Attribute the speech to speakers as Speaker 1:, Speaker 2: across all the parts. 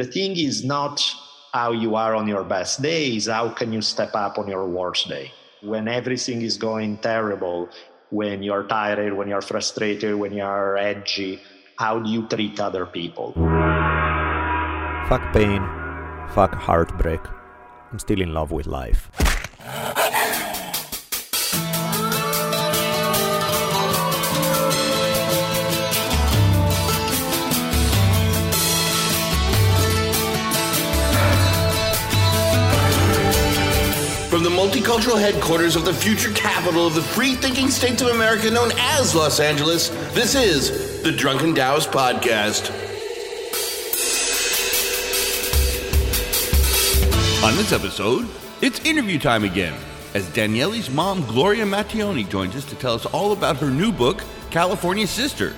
Speaker 1: The thing is not how you are on your best days, how can you step up on your worst day? When everything is going terrible, when you're tired, when you're frustrated, when you're edgy, how do you treat other people?
Speaker 2: Fuck pain, fuck heartbreak. I'm still in love with life.
Speaker 3: Multicultural headquarters of the future capital of the free thinking states of America known as Los Angeles, this is the Drunken Taoist Podcast. On this episode, it's interview time again, as Daniele's mom, Gloria Mattioni, joins us to tell us all about her new book, California Sister,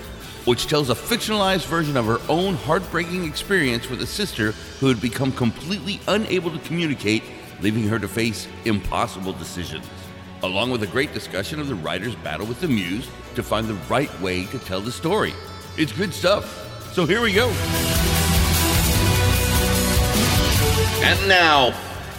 Speaker 3: which tells a fictionalized version of her own heartbreaking experience with a sister who had become completely unable to communicate leaving her to face impossible decisions, along with a great discussion of the writer's battle with the muse to find the right way to tell the story. It's good stuff. So here we go. And now,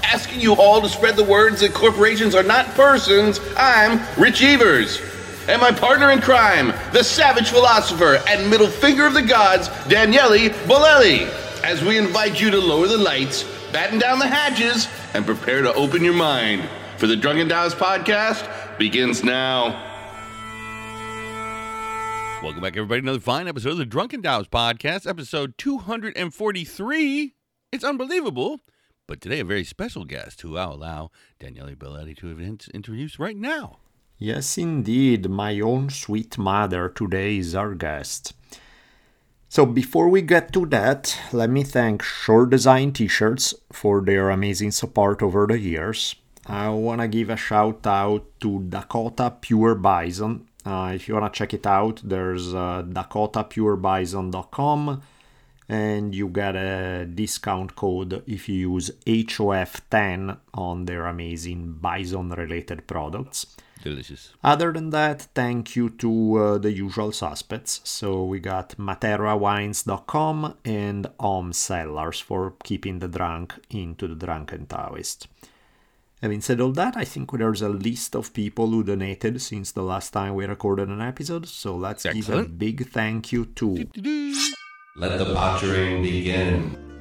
Speaker 3: asking you all to spread the words that corporations are not persons, I'm Rich Evers. And my partner in crime, the savage philosopher and middle finger of the gods, Daniele Bolelli, as we invite you to lower the lights, batten down the hatches, and prepare to open your mind. For the Drunken Taoist podcast begins now. Welcome back, everybody. Another fine episode of the Drunken Taoist podcast, episode 243. It's unbelievable. But today, a very special guest who I'll allow Daniele Bolelli to introduce right now.
Speaker 2: Yes, indeed. My own sweet mother today is our guest. So before we get to that, let me thank Shore Design T-shirts for their amazing support over the years. I want to give a shout out to Dakota Pure Bison. Uh, if you want to check it out, there's uh, dakotapurebison.com and you get a discount code if you use HOF10 on their amazing bison related products.
Speaker 3: Delicious.
Speaker 2: Other than that, thank you to uh, the usual suspects. So we got materawines.com and Om Cellars for keeping the drunk into the drunken Taoist. Having said all that, I think there's a list of people who donated since the last time we recorded an episode. So let's Excellent. give a big thank you to.
Speaker 4: Let the pottering begin.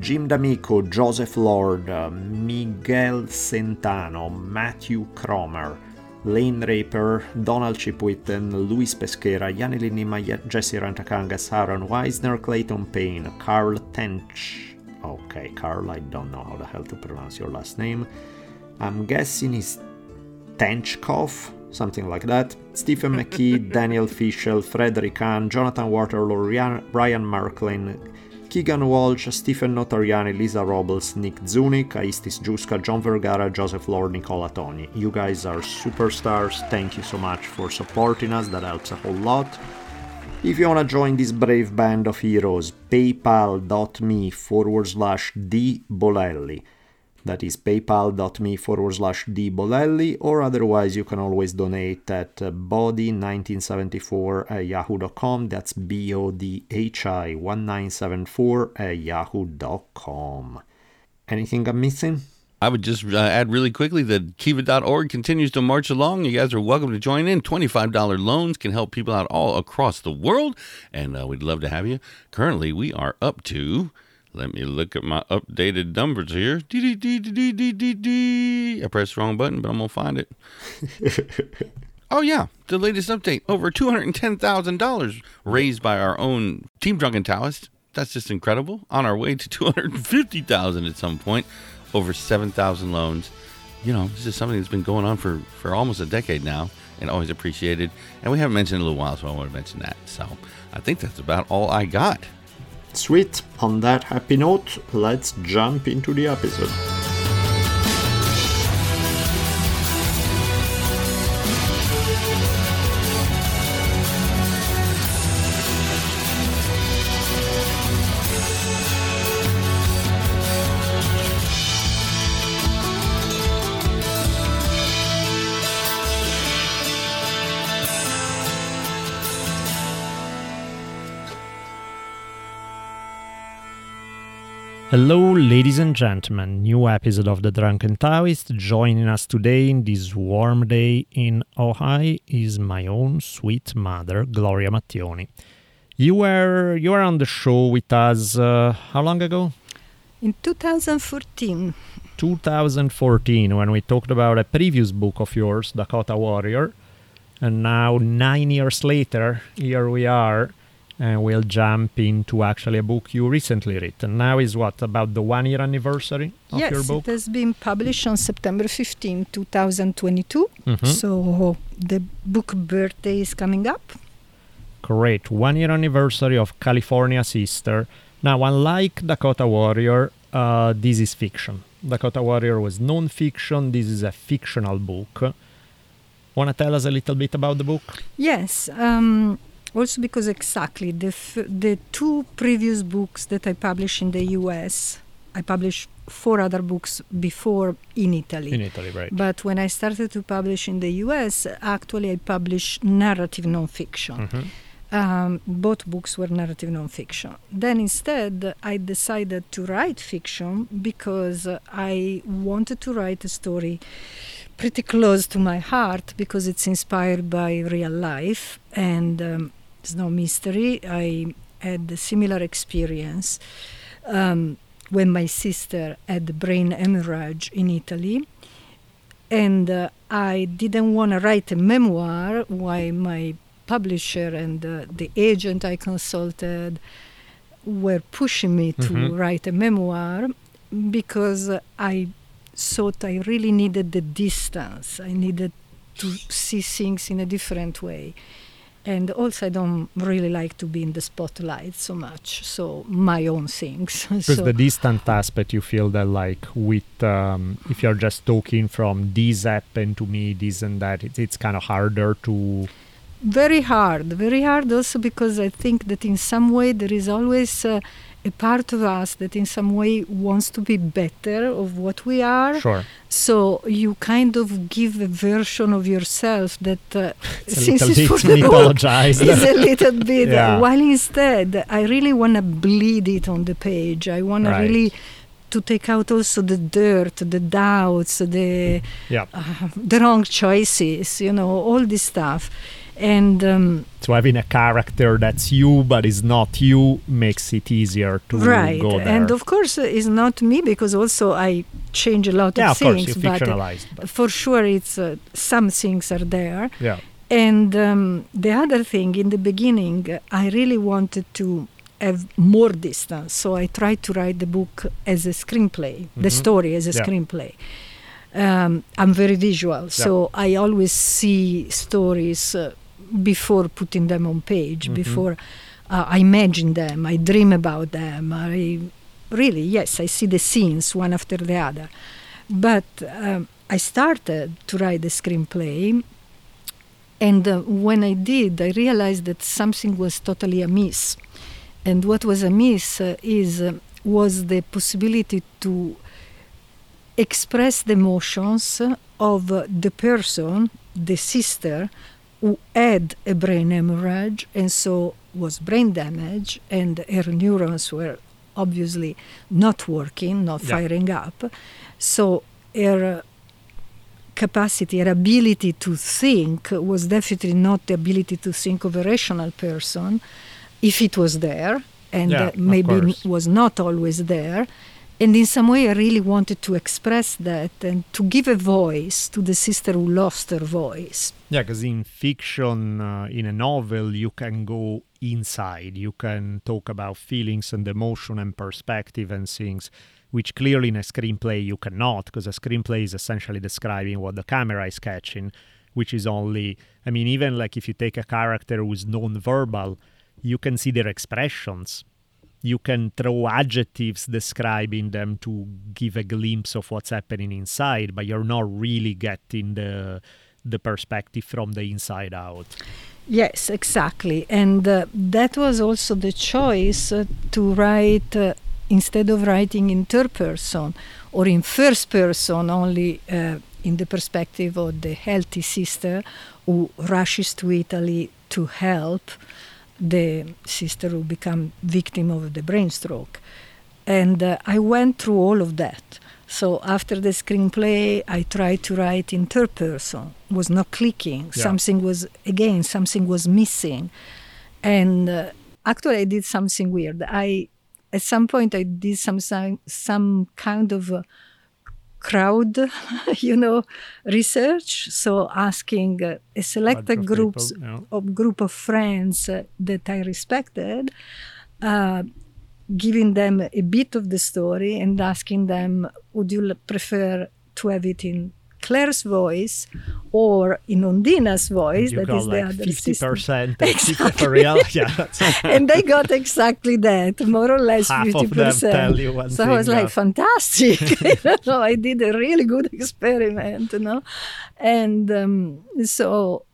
Speaker 2: Jim D'Amico, Joseph Lord, uh, Miguel Centano, Matthew Cromer, Lane Raper, Donald Chipwitten, Luis Pesquera, Yanni Linima, Jesse Rantakangas, Aaron Weisner, Clayton Payne, Carl Tench. Okay, Carl, I don't know how the hell to pronounce your last name. I'm guessing it's Tenchkov, something like that. Stephen McKee, Daniel Fischel, Frederick Kahn, Jonathan Waterloo, Ryan Marklin, Keegan Walsh, Stephen Notariani, Lisa Robles, Nick Zunik, Aistis Juska, John Vergara, Joseph Lord, Nicola Toni. You guys are superstars. Thank you so much for supporting us. That helps a whole lot. If you want to join this brave band of heroes, paypal.me forward slash dbolelli. That is paypal.me forward slash dbolelli, or otherwise you can always donate at bodhi1974 at yahoo.com. That's B O D H I 1974 at yahoo.com. Anything I'm missing?
Speaker 3: I would just uh, add really quickly that Kiva.org continues to march along. You guys are welcome to join in. $25 loans can help people out all across the world, and uh, we'd love to have you. Currently, we are up to let me look at my updated numbers here. I pressed the wrong button, but I'm going to find it. oh, yeah. The latest update. Over $210,000 raised by our own Team Drunken Taoist. That's just incredible. On our way to 250000 at some point. Over 7,000 loans. You know, this is something that's been going on for, for almost a decade now and always appreciated. And we haven't mentioned it in a little while, so I want to mention that. So I think that's about all I got.
Speaker 2: Sweet, on that happy note, let's jump into the episode. Hello, ladies and gentlemen. New episode of The Drunken Taoist. Joining us today in this warm day in Ohio is my own sweet mother, Gloria Mattioni. You were you were on the show with us uh, how long ago?
Speaker 5: In 2014.
Speaker 2: 2014, when we talked about a previous book of yours, Dakota Warrior. And now, nine years later, here we are and we'll jump into actually a book you recently written. Now is what about the one year anniversary of
Speaker 5: yes,
Speaker 2: your book?
Speaker 5: Yes, it has been published on September 15, 2022.
Speaker 2: Mhm.
Speaker 5: So the book birthday is coming up.
Speaker 2: Great, one year anniversary of California Sister. Now, unlike Dakota Warrior, uh, this is fiction. Dakota Warrior was non-fiction. This is a fictional book. Want to tell us a little bit about the book?
Speaker 5: Yes. Um, also because exactly the f- the two previous books that I published in the U.S. I published four other books before in Italy.
Speaker 2: In Italy, right?
Speaker 5: But when I started to publish in the US, actually I published narrative nonfiction.
Speaker 2: Mhm.
Speaker 5: Um, both books were narrative nonfiction. Then instead, I decided to write fiction because I wanted to write a story pretty close to my heart because it's inspired by real life and um, it's no mystery. I had a similar experience um, when my sister had brain hemorrhage in Italy and uh, I didn't want to write a memoir. Why my publisher and uh, the agent I consulted were pushing me to
Speaker 2: Mhm.
Speaker 5: write a memoir because I thought I really needed the distance. I needed to see things in a different way. And also, I don't really like to be in the spotlight so much. So, my own things.
Speaker 2: Because
Speaker 5: so,
Speaker 2: the distant aspect, you feel that like with um, if you're just talking from this happened to me, this and that, it's, it's kind of harder to.
Speaker 5: very hard very hard also because i think that in some way there is always uh, a part of us that in some way wants to be better of what we are
Speaker 2: Sure.
Speaker 5: so you kind of give a version of yourself that uh,
Speaker 2: It's
Speaker 5: since it's for the book, is a little bit
Speaker 2: Yeah.
Speaker 5: while instead i really want to bleed it on the page i want
Speaker 2: Right.
Speaker 5: to really to take out also the dirt the doubts the
Speaker 2: Yeah.
Speaker 5: uh, the wrong choices you know all this stuff and um,
Speaker 2: So having a character that's you but is not you makes it easier to
Speaker 5: right
Speaker 2: go there.
Speaker 5: and of course uh, it's not me because also i change a lot
Speaker 2: yeah,
Speaker 5: of
Speaker 2: of course,
Speaker 5: things but
Speaker 2: fictionalized. But
Speaker 5: for sure it's uh, some things are there
Speaker 2: yeah.
Speaker 5: and um, the other thing in the beginning i really wanted to have more distance so i tried to write the book as a screenplay the
Speaker 2: Mhm.
Speaker 5: story as a
Speaker 2: Yeah.
Speaker 5: screenplay um, i'm very visual so i always see stories uh, before putting them on page
Speaker 2: Mhm.
Speaker 5: before uh, i imagine them i dream about them i really yes i see the scenes one after the other but um, i started to write the screenplay and uh, when I did, I realized that something was totally amiss. And what was amiss uh, is uh, was the possibility to express the emotions of the person, the sister, who had a brain hemorrhage and so was brain damage, and her neurons were obviously not working, not
Speaker 2: Yeah.
Speaker 5: firing up. So her uh, capacity, her ability to think was definitely not the ability to think of a rational person if it was there, and
Speaker 2: Yeah,
Speaker 5: uh, maybe was not always there. And in some way, I really wanted to express that and to give a voice to the sister who lost her voice.
Speaker 2: Yeah, because in fiction, uh, in a novel, you can go inside. You can talk about feelings and emotion and perspective and things, which clearly in a screenplay you cannot, because a screenplay is essentially describing what the camera is catching, which is only, I mean, even like if you take a character who's non-verbal, you can see their expressions. You can throw adjectives describing them to give a glimpse of what's happening inside, but you're not really getting the the perspective from the inside out.
Speaker 5: Yes, exactly. And uh, that was also the choice uh, to write, uh, instead of writing in third person or in first person, only uh, in the perspective of the healthy sister who rushes to Italy to help the sister who become victim of the brain stroke. And uh, I went through all of that. So after the screenplay, I tried to write in third person. Was not clicking.
Speaker 2: Yeah.
Speaker 5: Something was again. Something was missing. And uh, actually, I did something weird. I at some point I did some some, some kind of uh, crowd, you know, research. So asking uh, a selected groups
Speaker 2: people, yeah.
Speaker 5: of group of friends uh, that I respected, uh, giving them a bit of the story and asking them, would you prefer to have it in Claire's voice or in Ondina's voice?
Speaker 2: You
Speaker 5: that is the other
Speaker 2: fifty
Speaker 5: sister.
Speaker 2: percent for real. Yeah,
Speaker 5: and they got exactly that, more or less
Speaker 2: Half of
Speaker 5: fifty
Speaker 2: them
Speaker 5: percent.
Speaker 2: tell you one
Speaker 5: so I was like, fantastic! you know, I did a really good experiment, you know, and um, so.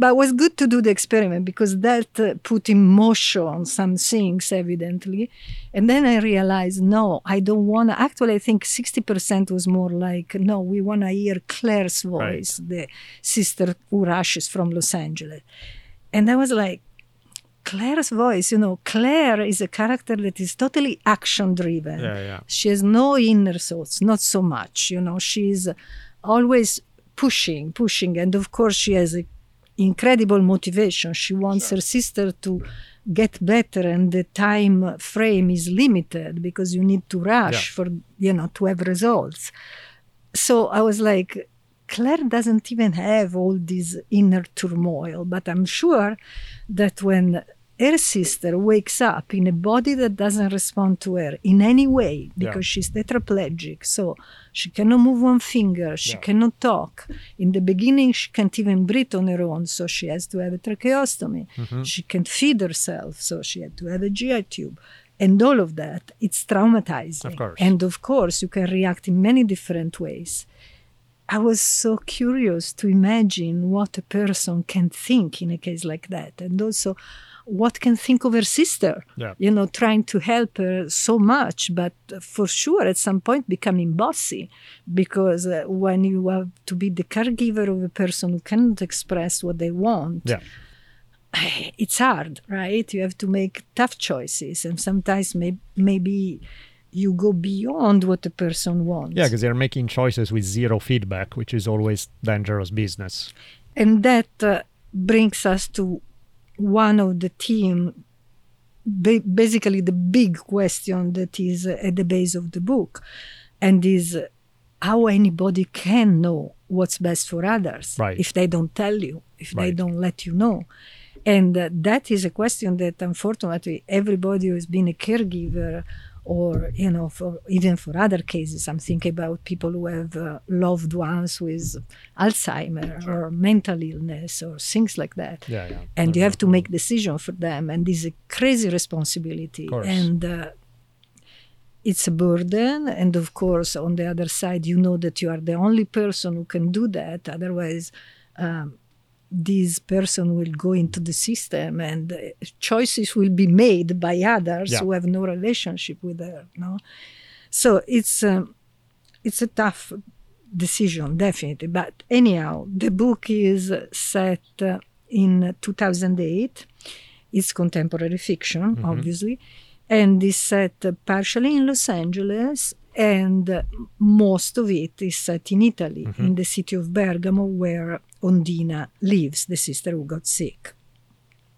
Speaker 5: But it was good to do the experiment because that uh, put in motion some things, evidently. And then I realized, no, I don't want to. Actually, I think 60% was more like, no, we want to hear Claire's voice, the sister who rushes from Los Angeles. And I was like, Claire's voice, you know, Claire is a character that is totally action driven.
Speaker 2: Yeah, yeah.
Speaker 5: She has no inner thoughts, not so much. You know, she's always pushing, pushing. And of course, she has a incredible motivation. She wants her sister to get better, and the time frame is limited because you need to rush
Speaker 2: Yeah.
Speaker 5: for, you know, to have results. So I was like, Claire doesn't even have all this inner turmoil, but I'm sure that when her sister wakes up in a body that doesn't respond to her in any way because
Speaker 2: Yeah.
Speaker 5: she's tetraplegic, so she cannot move one finger, she
Speaker 2: Yeah.
Speaker 5: cannot talk. In the beginning, she can't even breathe on her own, so she has to have a tracheostomy.
Speaker 2: Mm-hmm.
Speaker 5: She can't feed herself, so she had to have a GI tube. And all of that, it's traumatizing.
Speaker 2: Of course.
Speaker 5: And of course, you can react in many different ways. I was so curious to imagine what a person can think in a case like that, and also what can think of her sister.
Speaker 2: Yeah.
Speaker 5: You know, trying to help her so much, but for sure at some point becoming bossy, because uh, when you have to be the caregiver of a person who cannot express what they want,
Speaker 2: Yeah.
Speaker 5: it's hard, right? You have to make tough choices, and sometimes may- maybe you go beyond what the person wants.
Speaker 2: Yeah, because they're making choices with zero feedback, which is always dangerous business.
Speaker 5: and that uh, brings us to one of the ba- basically the big question that is at the base of the book and is how anybody can know what's best for others
Speaker 2: Right.
Speaker 5: if they don't tell you if they don't let you know and uh, that is a question that unfortunately everybody who has been a caregiver or you know for even for other cases i'm thinking about people who have uh, loved ones with alzheimer or mental illness or things like that.
Speaker 2: Yeah, yeah.
Speaker 5: and you have to make decision for them and this is a crazy responsibility. And uh, it's a burden and of course on the other side you know that you are the only person who can do that. Otherwise um, this person will go into the system and choices will be made by others
Speaker 2: Yeah.
Speaker 5: who have no relationship with her no? So it's um, it's a tough decision definitely. But anyhow the book is set uh, in 2008 it's contemporary fiction obviously and is set partially in los angeles and most of it is set in italy in the city of bergamo where ondina lives the sister who got sick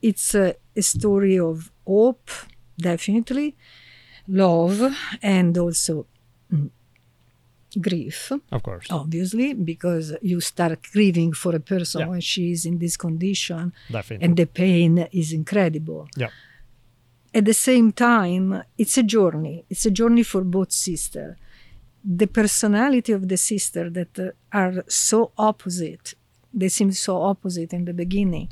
Speaker 5: it's a, a story of hope definitely love and also mm, grief
Speaker 2: Of course.
Speaker 5: obviously because you start grieving for a person
Speaker 2: Yeah.
Speaker 5: when she is in this condition
Speaker 2: Definitely.
Speaker 5: and the pain is incredible
Speaker 2: yeah.
Speaker 5: At the same time it's a journey it's a journey for both sisters the personality of the sister that uh, are so opposite they seem so opposite in the beginning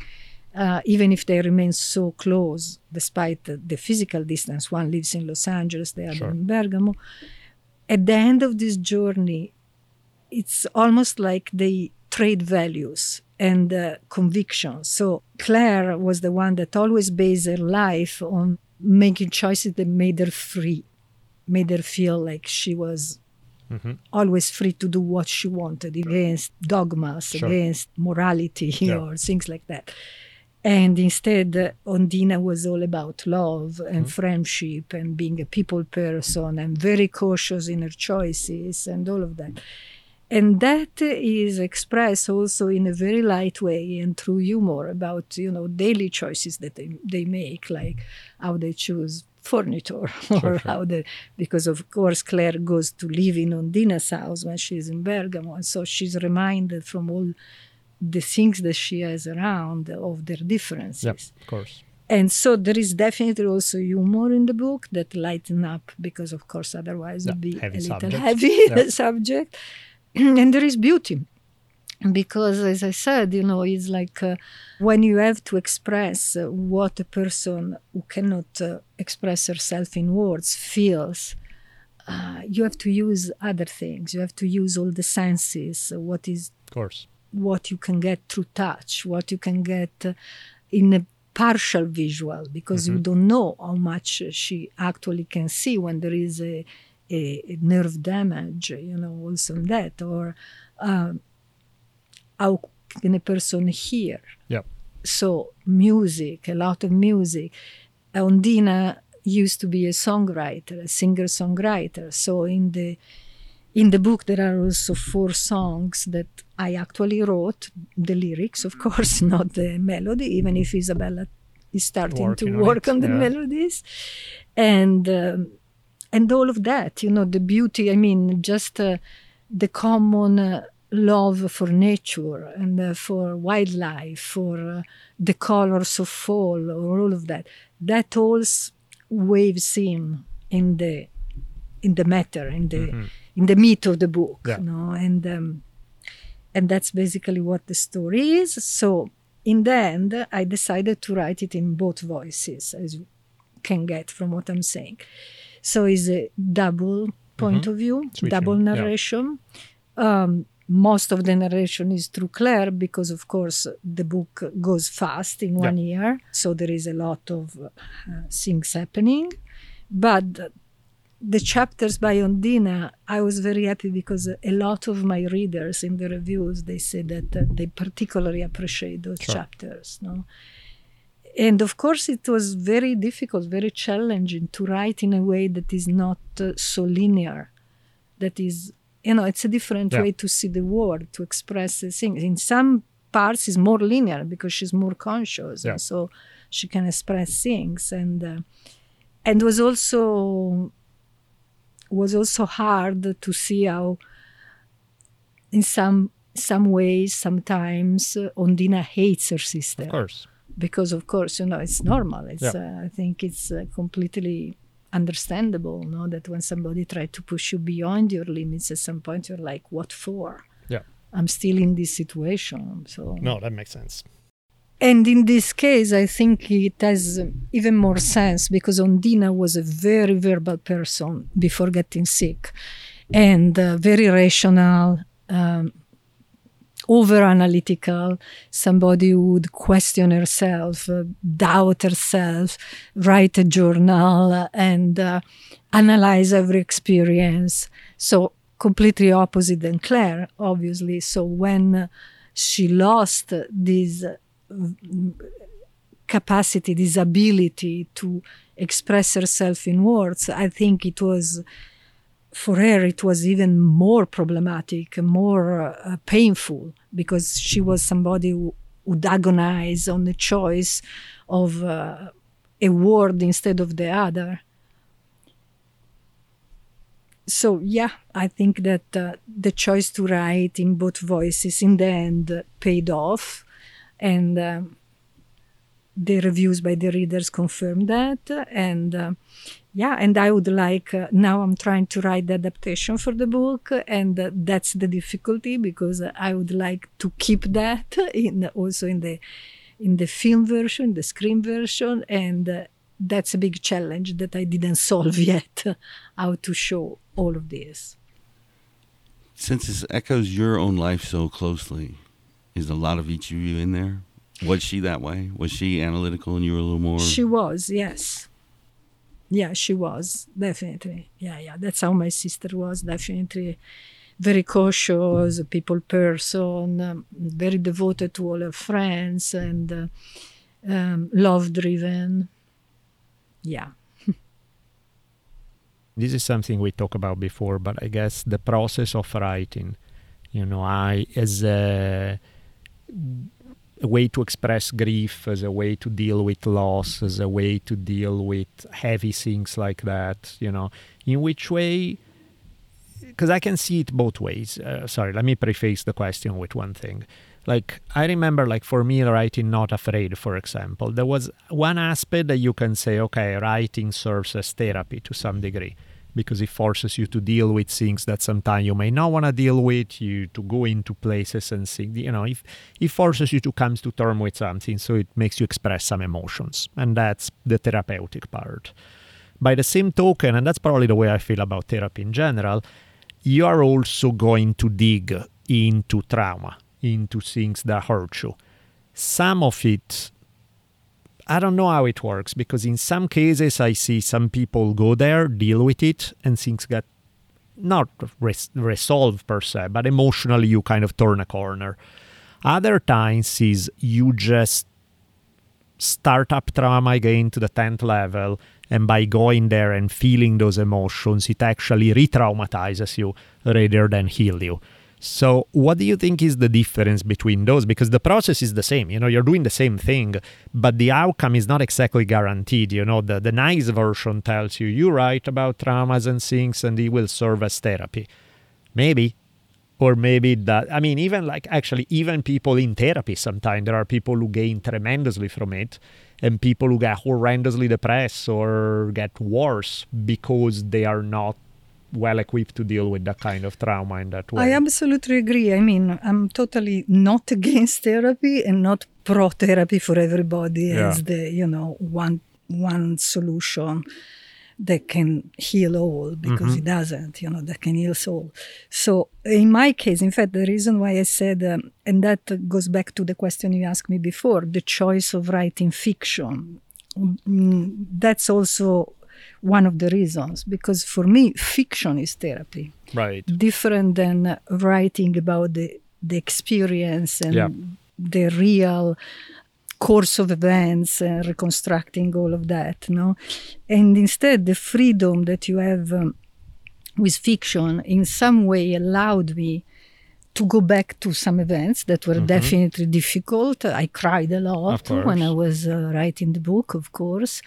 Speaker 5: uh, even if they remain so close despite the, the physical distance one lives in los angeles the other
Speaker 2: Sure.
Speaker 5: in bergamo at the end of this journey it's almost like they trade values and uh, convictions. So Claire was the one that always based her life on making choices that made her free, made her feel like she was always free to do what she wanted against dogmas,
Speaker 2: Sure.
Speaker 5: against morality
Speaker 2: Yeah.
Speaker 5: or things like that. And instead, uh, Ondina was all about love and
Speaker 2: Mhm.
Speaker 5: friendship and being a people person and very cautious in her choices and all of that. And that is expressed also in a very light way and through humor about, you know, daily choices that they, they make, like how they choose furniture or
Speaker 2: Sure, sure.
Speaker 5: how they, because of course Claire goes to live in Ondina's house when she's in Bergamo. And so she's reminded from all the things that she has around of their differences.
Speaker 2: Yep, of course.
Speaker 5: And so there is definitely also humor in the book that lighten up because of course otherwise it would be a little
Speaker 2: subject.
Speaker 5: heavy
Speaker 2: Yeah.
Speaker 5: the subject. and there is beauty because as I said, you know, it's like uh, when you have to express uh, what a person who cannot uh, express herself in words feels. Uh, you have to use other things. You have to use all the senses. uh, What is
Speaker 2: Of course.
Speaker 5: what you can get through touch, what you can get uh, in a partial visual, because you don't know how much she actually can see when there is a nerve damage, you know, also that, or um, how can a person hear?
Speaker 2: Yep.
Speaker 5: So music, a lot of music. Ondina used to be a songwriter, a singer-songwriter. So in the in the book there are also four songs that I actually wrote the lyrics, of course, not the melody, even if Isabella is starting
Speaker 2: Working
Speaker 5: to work
Speaker 2: it,
Speaker 5: on the
Speaker 2: yeah.
Speaker 5: melodies, and um, and all of that, you know, the beauty. I mean, just uh, the common. Uh, love for nature and uh, for wildlife, for uh, the colors of fall, or all of that. That all waves in in the in the matter, in the in the meat of the book,
Speaker 2: Mm-hmm. Yeah.
Speaker 5: you know, and um, and that's basically what the story is. So in the end, I decided to write it in both voices, as you can get from what I'm saying. So it's a double point of view,
Speaker 2: Mm-hmm. Switching,
Speaker 5: double
Speaker 2: yeah.
Speaker 5: narration. Um, most of the narration is through Claire because, of course, the book goes fast in one year, so there is a lot of uh, things happening. But the chapters by Ondina, I was very happy because a lot of my readers in the reviews they say that uh, they particularly appreciate those
Speaker 2: Sure.
Speaker 5: chapters. No? And of course, it was very difficult, very challenging to write in a way that is not uh, so linear. That is, you know, it's a different
Speaker 2: Yeah.
Speaker 5: way to see the world, to express the things. In some parts, is more linear because she's more conscious,
Speaker 2: Yeah.
Speaker 5: and so she can express things. And uh, and was also was also hard to see how in some some ways sometimes uh, Ondina hates her sister
Speaker 2: Of course.
Speaker 5: Because of course you know it's normal it's
Speaker 2: Yeah.
Speaker 5: uh, I think it's uh, completely understandable no that when somebody tries to push you beyond your limits at some point you're like what for
Speaker 2: Yeah.
Speaker 5: I'm still in this situation so
Speaker 2: No, that makes sense.
Speaker 5: and in this case, I think it has um, even more sense because Ondina was a very verbal person before getting sick and uh, very rational, um, over analytical, somebody who would question herself, uh, doubt herself, write a journal, uh, and uh, analyze every experience. So, completely opposite than Claire, obviously. So, when uh, she lost this uh, capacity, this ability to express herself in words, I think it was for her it was even more problematic, more uh, painful because she was somebody who would agonize on the choice of uh, a word instead of the other. So yeah, I think that uh, the choice to write in both voices in the end uh, paid off, and um, the reviews by the readers confirmed that. And uh, yeah, and I would like uh, now I'm trying to write the adaptation for the book, and uh, that's the difficulty because I would like to keep that in also in the in the film version, the screen version, and uh, that's a big challenge that I didn't solve yet. how to show all of this.
Speaker 3: Since this echoes your own life so closely, is a lot of each of you in there? Was she that way? Was she analytical and you were a little more?
Speaker 5: She was, yes. Yeah, she was definitely. Yeah, yeah. That's how my sister was. Definitely, very cautious, people person, um, very devoted to all her friends, and uh, um, love driven. Yeah.
Speaker 2: this is something we talked about before, but I guess the process of writing, you know, I as a, a way to express grief, as a way to deal with loss, as a way to deal with heavy things like that, you know, in which way because I can see it both ways. Uh, sorry, let me preface the question with one thing. Like I remember, like for me, writing "Not Afraid," for example, there was one aspect that you can say, okay, writing serves as therapy to some degree because it forces you to deal with things that sometimes you may not want to deal with, you to go into places and see, you know, if it forces you to come to terms with something, so it makes you express some emotions, and that's the therapeutic part. By the same token, and that's probably the way I feel about therapy in general, you are also going to dig into trauma, into things that hurt you. Some of it, I don't know how it works because in some cases I see some people go there, deal with it, and things get not res- resolved per se, but emotionally you kind of turn a corner. Other times is you just start up trauma again to the 10th level and by going there and feeling those emotions it actually re-traumatizes you rather than heal you so what do you think is the difference between those? Because the process is the same you know you're doing the same thing but the outcome is not exactly guaranteed you know? The, the nice version tells you you write about traumas and things and it will serve as therapy. Maybe. Or maybe that i mean even like actually even people in therapy sometimes there are people who gain tremendously from it and people who get horrendously depressed or get worse because they are not well equipped to deal with that kind of trauma in that way.
Speaker 5: I absolutely agree. I mean, I'm totally not against therapy and not pro therapy for everybody yeah. as the, you know, one one solution that can heal all because mm-hmm. it doesn't, you know, that can heal all. So in my case, in fact, the reason why I said, um, and that goes back to the question you asked me before, the choice of writing fiction. Mm, that's also one of the reasons because for me, fiction is therapy.
Speaker 2: Right.
Speaker 5: Different than writing about the the experience and yeah. the real course of events and reconstructing all of that no and instead the freedom that you have um, with fiction in some way allowed me to go back to some events that were mm-hmm. definitely difficult i cried a lot when i was uh, writing the book of course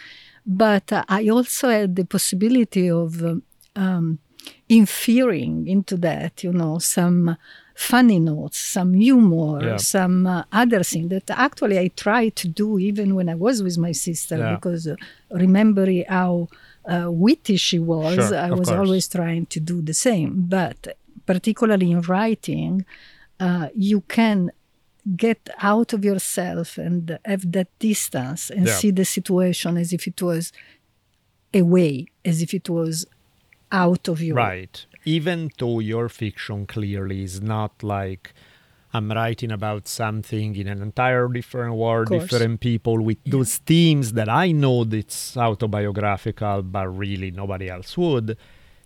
Speaker 5: but uh, i also had the possibility of um, inferring into that you know some funny notes, some humor, yeah. some uh, other thing that actually I tried to do even when I was with my sister yeah. because uh, remembering how uh, witty she was, sure, I was course. always trying to do the same. But particularly in writing, uh, you can get out of yourself and have that distance and yeah. see the situation as if it was away, as if it was out of you.
Speaker 2: Right even though your fiction clearly is not like I'm writing about something in an entire different world, different people with those themes that I know it's autobiographical, but really nobody else would.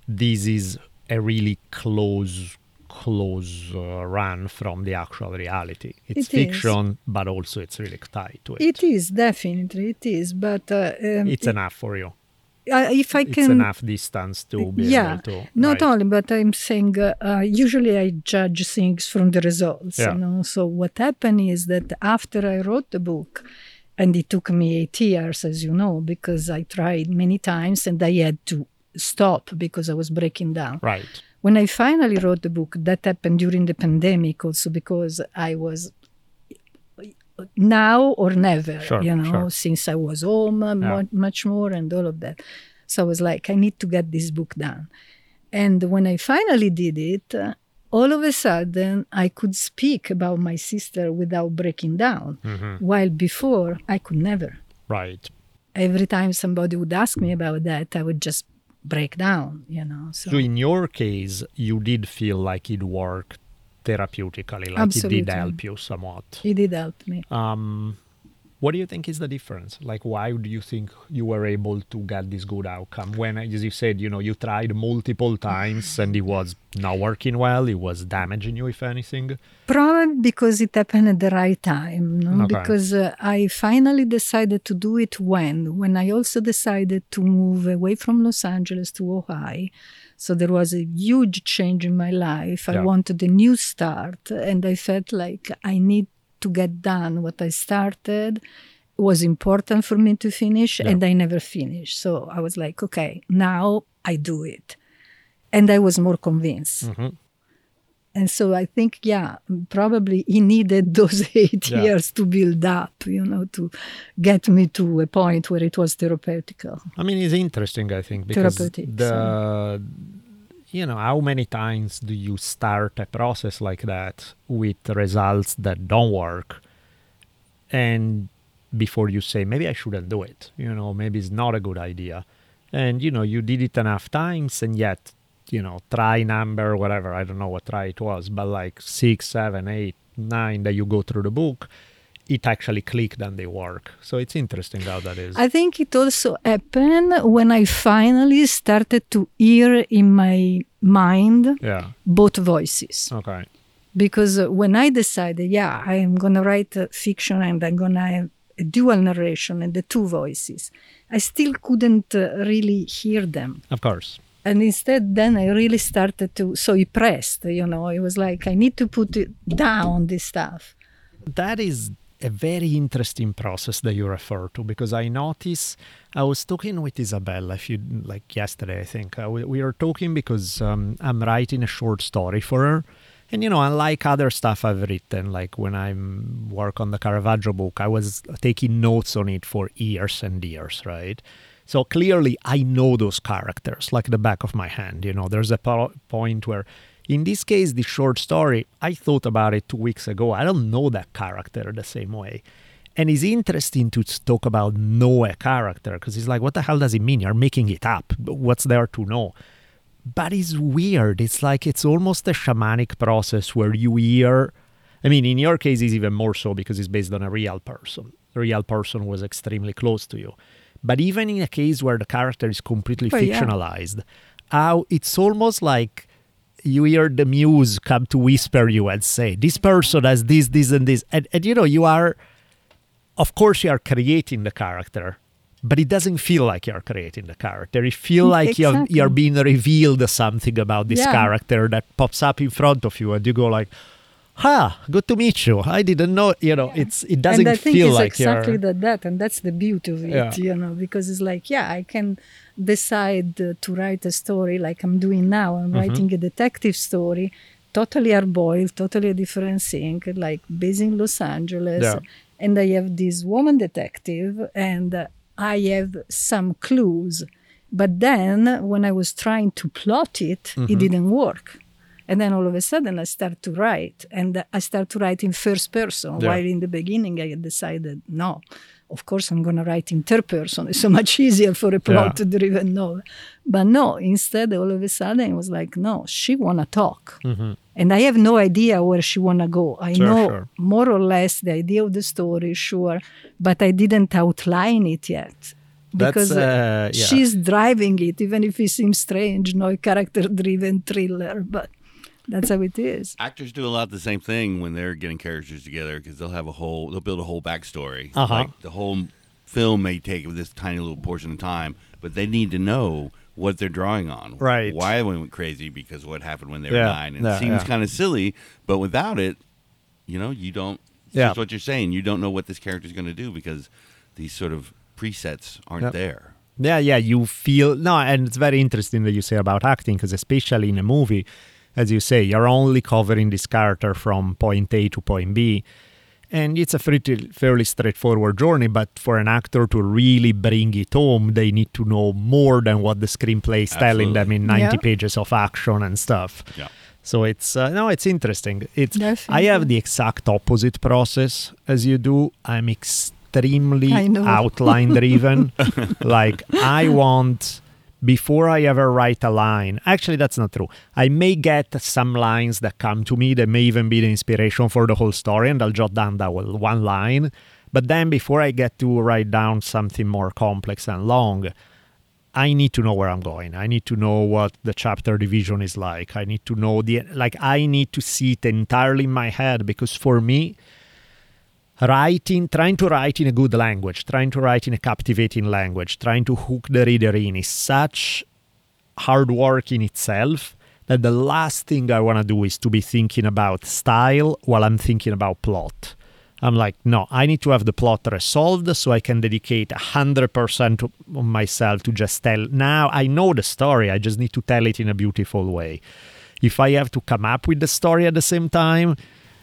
Speaker 2: This is a really close, close uh, run from the actual reality. It's it fiction, is. but also it's really tied to it.
Speaker 5: It is definitely it is, but uh,
Speaker 2: um, it's it, enough for you
Speaker 5: uh, if I
Speaker 2: it's
Speaker 5: can, it's
Speaker 2: enough distance to be
Speaker 5: yeah,
Speaker 2: able to.
Speaker 5: Not only, but I'm saying uh, uh, usually I judge things from the results. Yeah. You know, so what happened is that after I wrote the book, and it took me eight years, as you know, because I tried many times and I had to stop because I was breaking down.
Speaker 2: Right.
Speaker 5: When I finally wrote the book, that happened during the pandemic, also because I was now or never,
Speaker 2: sure,
Speaker 5: you know,
Speaker 2: sure.
Speaker 5: since I was home uh, yeah. much more and all of that. So I was like, I need to get this book done. And when I finally did it, uh, all of a sudden I could speak about my sister without breaking down, mm-hmm. while before I could never.
Speaker 2: Right.
Speaker 5: Every time somebody would ask me about that, I would just break down, you know.
Speaker 2: So, so in your case, you did feel like it worked therapeutically like
Speaker 5: Absolutely.
Speaker 2: it did help you somewhat
Speaker 5: it did help me
Speaker 2: um What do you think is the difference? Like, why do you think you were able to get this good outcome when, as you said, you know, you tried multiple times and it was not working well, it was damaging you, if anything?
Speaker 5: Probably because it happened at the right time. No?
Speaker 2: Okay.
Speaker 5: Because uh, I finally decided to do it when? When I also decided to move away from Los Angeles to Ohio. So there was a huge change in my life. I wanted a new start, and I felt like I need to get done what I started. Was important for me to finish,
Speaker 2: Yeah.
Speaker 5: and I never finished. So I was like, okay, now I do it. And I was more convinced.
Speaker 2: Mhm.
Speaker 5: And so I think, yeah, probably he needed those eight
Speaker 2: Yeah.
Speaker 5: years to build up, you know, to get me to a point where it was therapeutical.
Speaker 2: I mean, it's interesting, I think, because the, you know, how many times do you start a process like that with results that don't work, and before you say maybe I shouldn't do it, you know, maybe it's not a good idea, and you know, you did it enough times, and yet, you know, try number whatever I don't know what try it was, but like six, seven, eight, nine that you go through the book. It actually clicked and they work. So it's interesting how that is.
Speaker 5: I think it also happened when I finally started to hear in my mind
Speaker 2: yeah.
Speaker 5: both voices.
Speaker 2: Okay.
Speaker 5: Because uh, when I decided, yeah, I am going to write uh, fiction and I'm going to have a dual narration and the two voices, I still couldn't uh, really hear them.
Speaker 2: Of course.
Speaker 5: and instead then i really started to so impressed you know it was like i need to put it down this stuff
Speaker 2: That is a very interesting process that you refer to because I notice I was talking with Isabella if you like yesterday I think. Uh, we, we were talking because um, I'm writing a short story for her. And you know unlike other stuff I've written like when I work on the Caravaggio book I was taking notes on it for years and years right? So clearly I know those characters like the back of my hand you know? There's a po- point where in this case, the short story, I thought about it two weeks ago. I don't know that character the same way. And it's interesting to talk about know a character because it's like, what the hell does it mean? You're making it up. What's there to know? But it's weird. It's like it's almost a shamanic process where you hear. I mean, in your case, it's even more so because it's based on a real person. The real person was extremely close to you. But even in a case where the character is completely
Speaker 5: yeah.
Speaker 2: fictionalized, how it's almost like you hear the muse come to whisper you and say, This person has this, this, and this. And, and you know, you are, of course, you are creating the character, but it doesn't feel like you're creating the character. You feel mm, like you're, you're being revealed something about this
Speaker 5: Yeah.
Speaker 2: character that pops up in front of you, and you go, like, Ha, good to meet you. I didn't know, you know, it's it doesn't
Speaker 5: and I think
Speaker 2: feel
Speaker 5: it's
Speaker 2: like
Speaker 5: exactly that, that and that's the beauty of it
Speaker 2: Yeah.
Speaker 5: you know because it's like yeah i can decide to write a story like i'm doing now i'm
Speaker 2: Mm-hmm.
Speaker 5: writing a detective story totally hard-boiled totally a different thing like based in los angeles
Speaker 2: Yeah.
Speaker 5: and i have this woman detective and i have some clues but then when i was trying to plot it
Speaker 2: Mm-hmm.
Speaker 5: it didn't work and then all of a sudden I start to write, and I start to write in first person.
Speaker 2: Yeah.
Speaker 5: While in the beginning I decided, no, of course I'm going to write in third person. It's so much easier for a plot-driven novel. But no, instead all of a sudden it was like, no, she wanna talk, and I have no idea where she wanna go. I
Speaker 2: Mm-hmm. Sure,
Speaker 5: know
Speaker 2: sure.
Speaker 5: more or less the idea of the story, sure, but I didn't outline it yet. Because
Speaker 2: uh, yeah.
Speaker 5: she's driving it, even if it seems strange, no character-driven thriller, but that's how it is.
Speaker 3: Actors do a lot the same thing when they're getting characters together because they'll have a whole, they'll build a whole backstory.
Speaker 2: Uh-huh.
Speaker 3: Like the whole film may take this tiny little portion of time, but they need to know what they're drawing on.
Speaker 2: Right.
Speaker 3: Why they went crazy because what happened when they were
Speaker 2: Yeah,
Speaker 3: nine. And
Speaker 2: yeah,
Speaker 3: it seems
Speaker 2: yeah.
Speaker 3: kind of silly, but without it, you know, you don't. It's
Speaker 2: Yeah.
Speaker 3: just what you're saying. You don't know what this character's going to do because these sort of presets aren't
Speaker 2: Yep.
Speaker 3: there.
Speaker 2: Yeah, yeah, you feel no, and it's very interesting that you say about acting because especially in a movie, as you say, you're only covering this character from point A to point B, and it's a pretty fairly straightforward journey. But for an actor to really bring it home, they need to know more than what the screenplay is telling them in 90
Speaker 5: Yeah.
Speaker 2: pages of action and stuff.
Speaker 3: Yeah.
Speaker 2: So it's uh, no, it's interesting. It's I have the exact opposite process as you do. I'm extremely outline driven. like I want before I ever write a line. Actually, that's not true. I may get some lines that come to me that may even be the inspiration for the whole story, and I'll jot down that one line. But then before I get to write down something more complex and long, I need to know where I'm going. I need to know what the chapter division is like. I need to know the like I need to see it entirely in my head because for me writing trying to write in a good language, trying to write in a captivating language, trying to hook the reader in is such hard work in itself that the last thing I want to do is to be thinking about style while I'm thinking about plot. I'm like, no, I need to have the plot resolved so I can dedicate 100% of myself to just tell. Now I know the story, I just need to tell it in a beautiful way. If I have to come up with the story at the same time,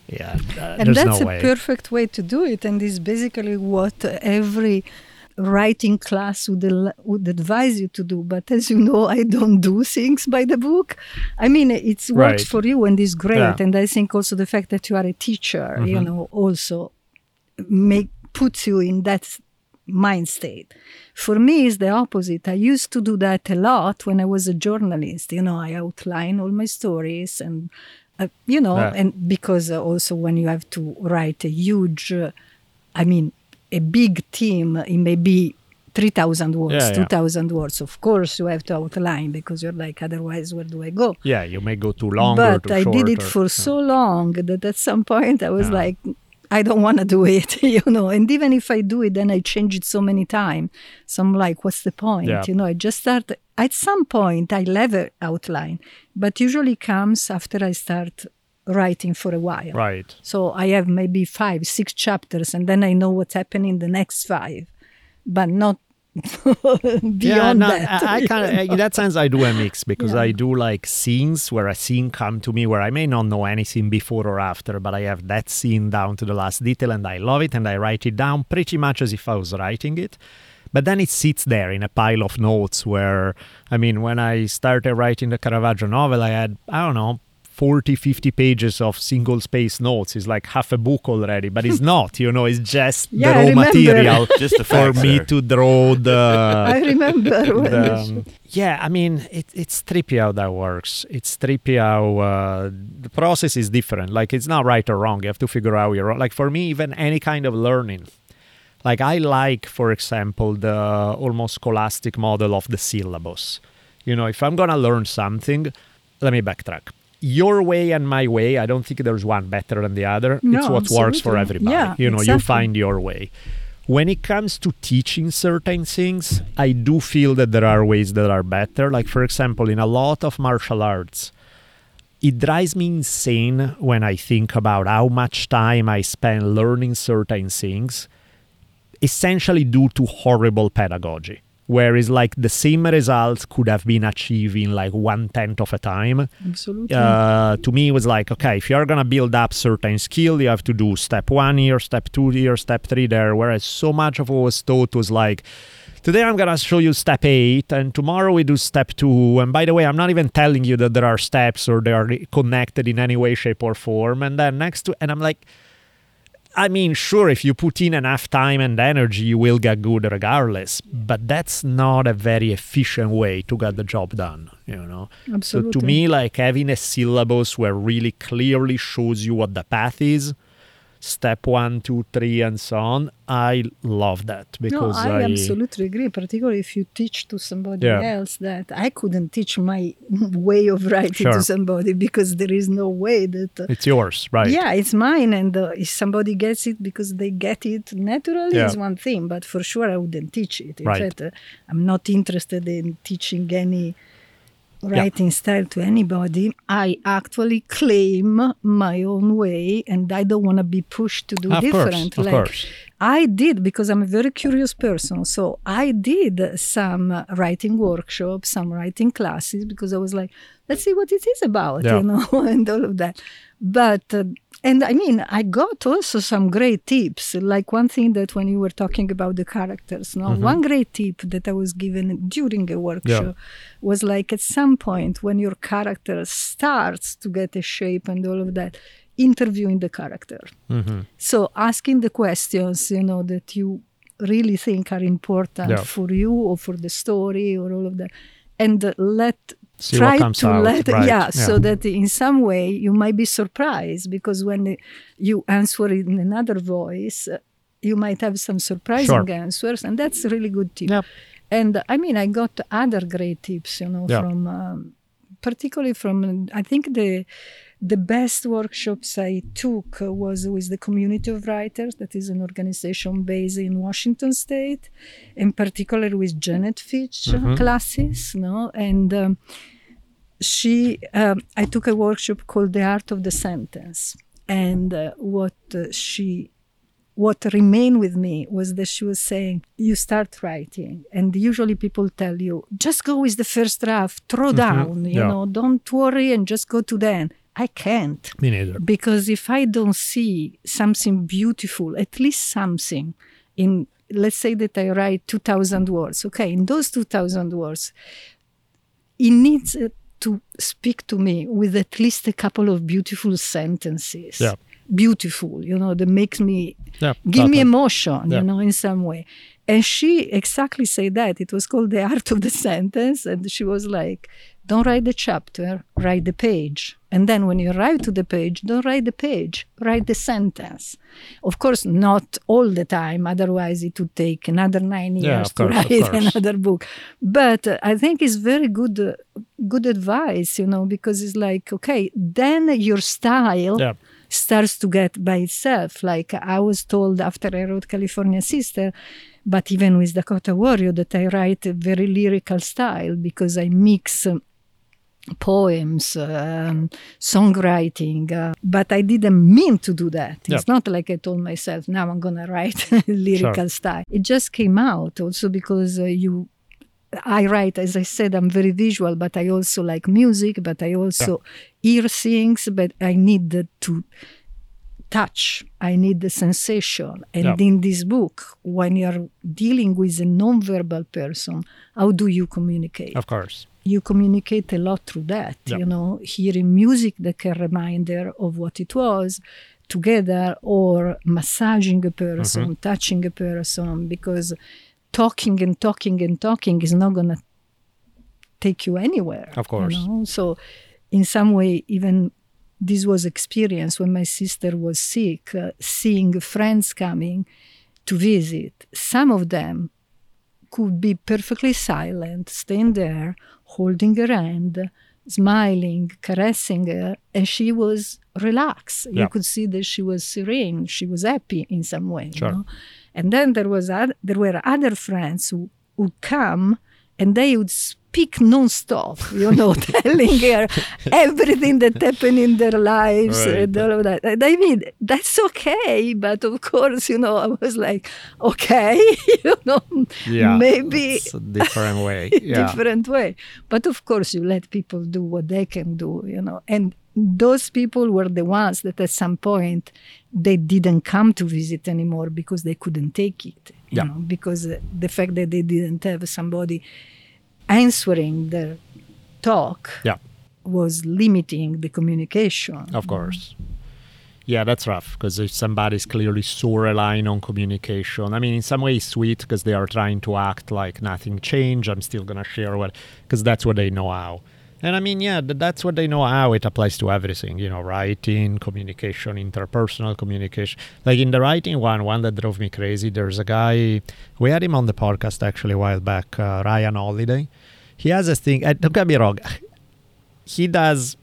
Speaker 2: yeah, uh,
Speaker 5: and that's
Speaker 2: no
Speaker 5: a
Speaker 2: way.
Speaker 5: perfect way to do it and is basically what every writing class would, al- would advise you to do but as you know i don't do things by the book i mean it's worked
Speaker 2: Right.
Speaker 5: for you and is great
Speaker 2: Yeah.
Speaker 5: and i think also the fact that you are a teacher you
Speaker 2: Mhm.
Speaker 5: know also make puts you in that mind state for me it's the opposite i used to do that a lot when i was a journalist you know i outline all my stories and uh, you know
Speaker 2: Yeah.
Speaker 5: and because uh, also when you have to write a huge uh, i mean a big team it may be 3000 words
Speaker 2: Yeah, yeah.
Speaker 5: 2000 words of course you have to outline because you're like otherwise where do i go
Speaker 2: yeah, you may go too long or
Speaker 5: but
Speaker 2: too
Speaker 5: I did it
Speaker 2: or-
Speaker 5: for
Speaker 2: yeah.
Speaker 5: so long that at some point I was
Speaker 2: Yeah.
Speaker 5: like, I don't want to do it, you know. And even if I do it, then I change it so many times. So I'm like, what's the point?
Speaker 2: Yeah.
Speaker 5: You know, I just start. At some point, I leave an outline, but usually comes after I start writing for a while.
Speaker 2: Right.
Speaker 5: So I have maybe five, six chapters, and then I know what's happening in the next five, but not beyond
Speaker 2: yeah, no,
Speaker 5: that.
Speaker 2: I, I
Speaker 5: you
Speaker 2: kind of in that sense I do a mix because
Speaker 5: Yeah.
Speaker 2: I do like scenes where a scene come to me where I may not know anything before or after, but I have that scene down to the last detail and I love it and I write it down pretty much as if I was writing it. But then it sits there in a pile of notes where, I mean, when I started writing the Caravaggio novel, I had, I don't know, 40, 50 pages of single space notes. It's like half a book already, but it's not, you know, it's just
Speaker 5: Yeah,
Speaker 2: the raw material
Speaker 3: Just
Speaker 2: for me to draw the.
Speaker 5: I remember when
Speaker 2: the, um, yeah, I mean, it, it's trippy how that works. It's trippy how uh, the process is different. Like, it's not right or wrong. You have to figure out your own. Like, for me, even any kind of learning. Like, I like, for example, the almost scholastic model of the syllabus. You know, if I'm going to learn something, let me backtrack. Your way and my way, I don't think there's one better than the other.
Speaker 5: No, it's
Speaker 2: what works for everybody.
Speaker 5: Yeah,
Speaker 2: you know, you find your way. When it comes to teaching certain things, I do feel that there are ways that are better. Like, for example, in a lot of martial arts, it drives me insane when I think about how much time I spend learning certain things, essentially due to horrible pedagogy. Whereas, like, the same results could have been achieved in like one tenth of a time
Speaker 5: Absolutely.
Speaker 2: uh, to me it was like okay if you're gonna build up certain skill you have to do step one here step two here step three there whereas so much of what was taught was like today i'm gonna show you step eight and tomorrow we do step two and by the way i'm not even telling you that there are steps or they are connected in any way shape or form and then next to and i'm like I mean, sure, if you put in enough time and energy, you will get good regardless. But that's not a very efficient way to get the job done, you know?
Speaker 5: Absolutely.
Speaker 2: So to me, like having a syllabus where really clearly shows you what the path is, step one, two, three, and so on, I love that
Speaker 5: No,
Speaker 2: because
Speaker 5: I,
Speaker 2: I,
Speaker 5: absolutely agree. Particularly if you teach to somebody
Speaker 2: Yeah.
Speaker 5: else that I couldn't teach my way of writing
Speaker 2: Sure.
Speaker 5: to somebody because there is no way that. uh,
Speaker 2: it's yours, right?
Speaker 5: Yeah, it's mine, and uh, if somebody gets it because they get it naturally
Speaker 2: Yeah.
Speaker 5: is one thing, but for sure I wouldn't teach it. In
Speaker 2: Right.
Speaker 5: fact, uh, I'm not interested in teaching any writing style to anybody. I actually claim my own way, and I don't want to be pushed to do
Speaker 2: Of course,
Speaker 5: different.
Speaker 2: of
Speaker 5: like
Speaker 2: course.
Speaker 5: I did because I'm a very curious person. So I did some writing workshops, some writing classes because I was like, let's see what it is about,
Speaker 2: Yeah.
Speaker 5: you know, and all of that. But uh, and I mean, I got also some great tips. Like one thing that when you were talking about the characters, no,
Speaker 2: Mm-hmm.
Speaker 5: one great tip that I was given during a workshop was like at some point when your character starts to get a shape and all of that, interviewing the character.
Speaker 2: hmm
Speaker 5: So asking the questions, you know, that you really think are important
Speaker 2: Yeah.
Speaker 5: for you or for the story or all of that, and let
Speaker 2: See
Speaker 5: try to
Speaker 2: out,
Speaker 5: let
Speaker 2: right,
Speaker 5: yeah, so that in some way you might be surprised because when you answer in another voice. uh, you might have some surprising
Speaker 2: Sure.
Speaker 5: answers, and that's a really good tip.
Speaker 2: Yep.
Speaker 5: And I mean, I got other great tips, you know,
Speaker 2: Yeah.
Speaker 5: from um, particularly from I think the the best workshops I took was with the Community of Writers, that is an organization based in Washington State, in particular with Janet Fitch uh, classes, no, and. Um, she um, i took a workshop called the art of the sentence. And uh, what uh, she what remained with me was that she was saying you start writing. And usually people tell you just go with the first draft throw down you
Speaker 2: Yeah.
Speaker 5: know don't worry and just go to the end. I can't.
Speaker 2: Me neither.
Speaker 5: because if i don't see something beautiful at least something in let's say that i write 2000 words. Okay in those 2000 words it needs uh, to speak to me with at least a couple of beautiful sentences
Speaker 2: Yeah.
Speaker 5: Beautiful you know that makes me
Speaker 2: Yeah,
Speaker 5: give me emotion
Speaker 2: Yeah.
Speaker 5: you know in some way. And she exactly said that. It was called the art of the sentence and she was like don't write the chapter write the page. And then when you arrive to the page don't write the page write the sentence. Of course not all the time otherwise it would take another nine years
Speaker 2: Yeah,
Speaker 5: to
Speaker 2: course,
Speaker 5: write another book. But uh, i think it's very good uh, good advice you know because it's like okay then your style
Speaker 2: Yeah.
Speaker 5: Starts to get by itself. Like I was told after I wrote California Sister, but even with Dakota Warrior, that I write a very lyrical style because I mix um, poems, um, songwriting. Uh, but I didn't mean to do that. It's not like I told myself, now I'm going to write lyrical style. It just came out also because uh, you I write, as I said, I'm very visual, but I also like music, but I also hear things, but I need the- to touch. I need the sensation. And
Speaker 2: Yeah.
Speaker 5: in this book, when you're dealing with a non-verbal person, how do you communicate?
Speaker 2: Of course.
Speaker 5: you communicate a lot through that
Speaker 2: Yeah.
Speaker 5: you know hearing music that can remind her of what it was together or massaging a person
Speaker 2: Mm-hmm.
Speaker 5: touching a person because talking and talking and talking is not going to take you anywhere
Speaker 2: Of course.
Speaker 5: you know? so in some way even this was experience when my sister was sick uh, seeing friends coming to visit some of them could be perfectly silent, staying there, holding her hand, smiling, caressing her, and she was relaxed.
Speaker 2: Yeah.
Speaker 5: You could see that she was serene, she was happy in some way. you
Speaker 2: Sure.
Speaker 5: know? And then there was oth- there were other friends who would come and they would speak non-stop, you know, telling her everything that happened in their lives
Speaker 2: Right.
Speaker 5: and all of that. And I mean, that's okay, but of course, you know, I was like, okay, you know,
Speaker 2: Yeah.
Speaker 5: maybe
Speaker 2: It's a different way. Yeah.
Speaker 5: different way. But of course, you let people do what they can do, you know. And those people were the ones that at some point they didn't come to visit anymore because they couldn't take it, you
Speaker 2: Yeah.
Speaker 5: know, because the fact that they didn't have somebody answering their talk
Speaker 2: Yeah.
Speaker 5: was limiting the communication.
Speaker 2: Of course. Yeah, that's rough because if somebody's clearly so relying on communication, I mean, in some ways, sweet because they are trying to act like nothing changed. I'm still gonna share what because that's what they know how. And I mean, yeah, that's what they know how. It applies to everything, you know, writing, communication, interpersonal communication. Like in the writing one, one that drove me crazy. There's a guy we had him on the podcast actually a while back, uh, Ryan Holiday. He has a thing. Uh, don't get me wrong. He does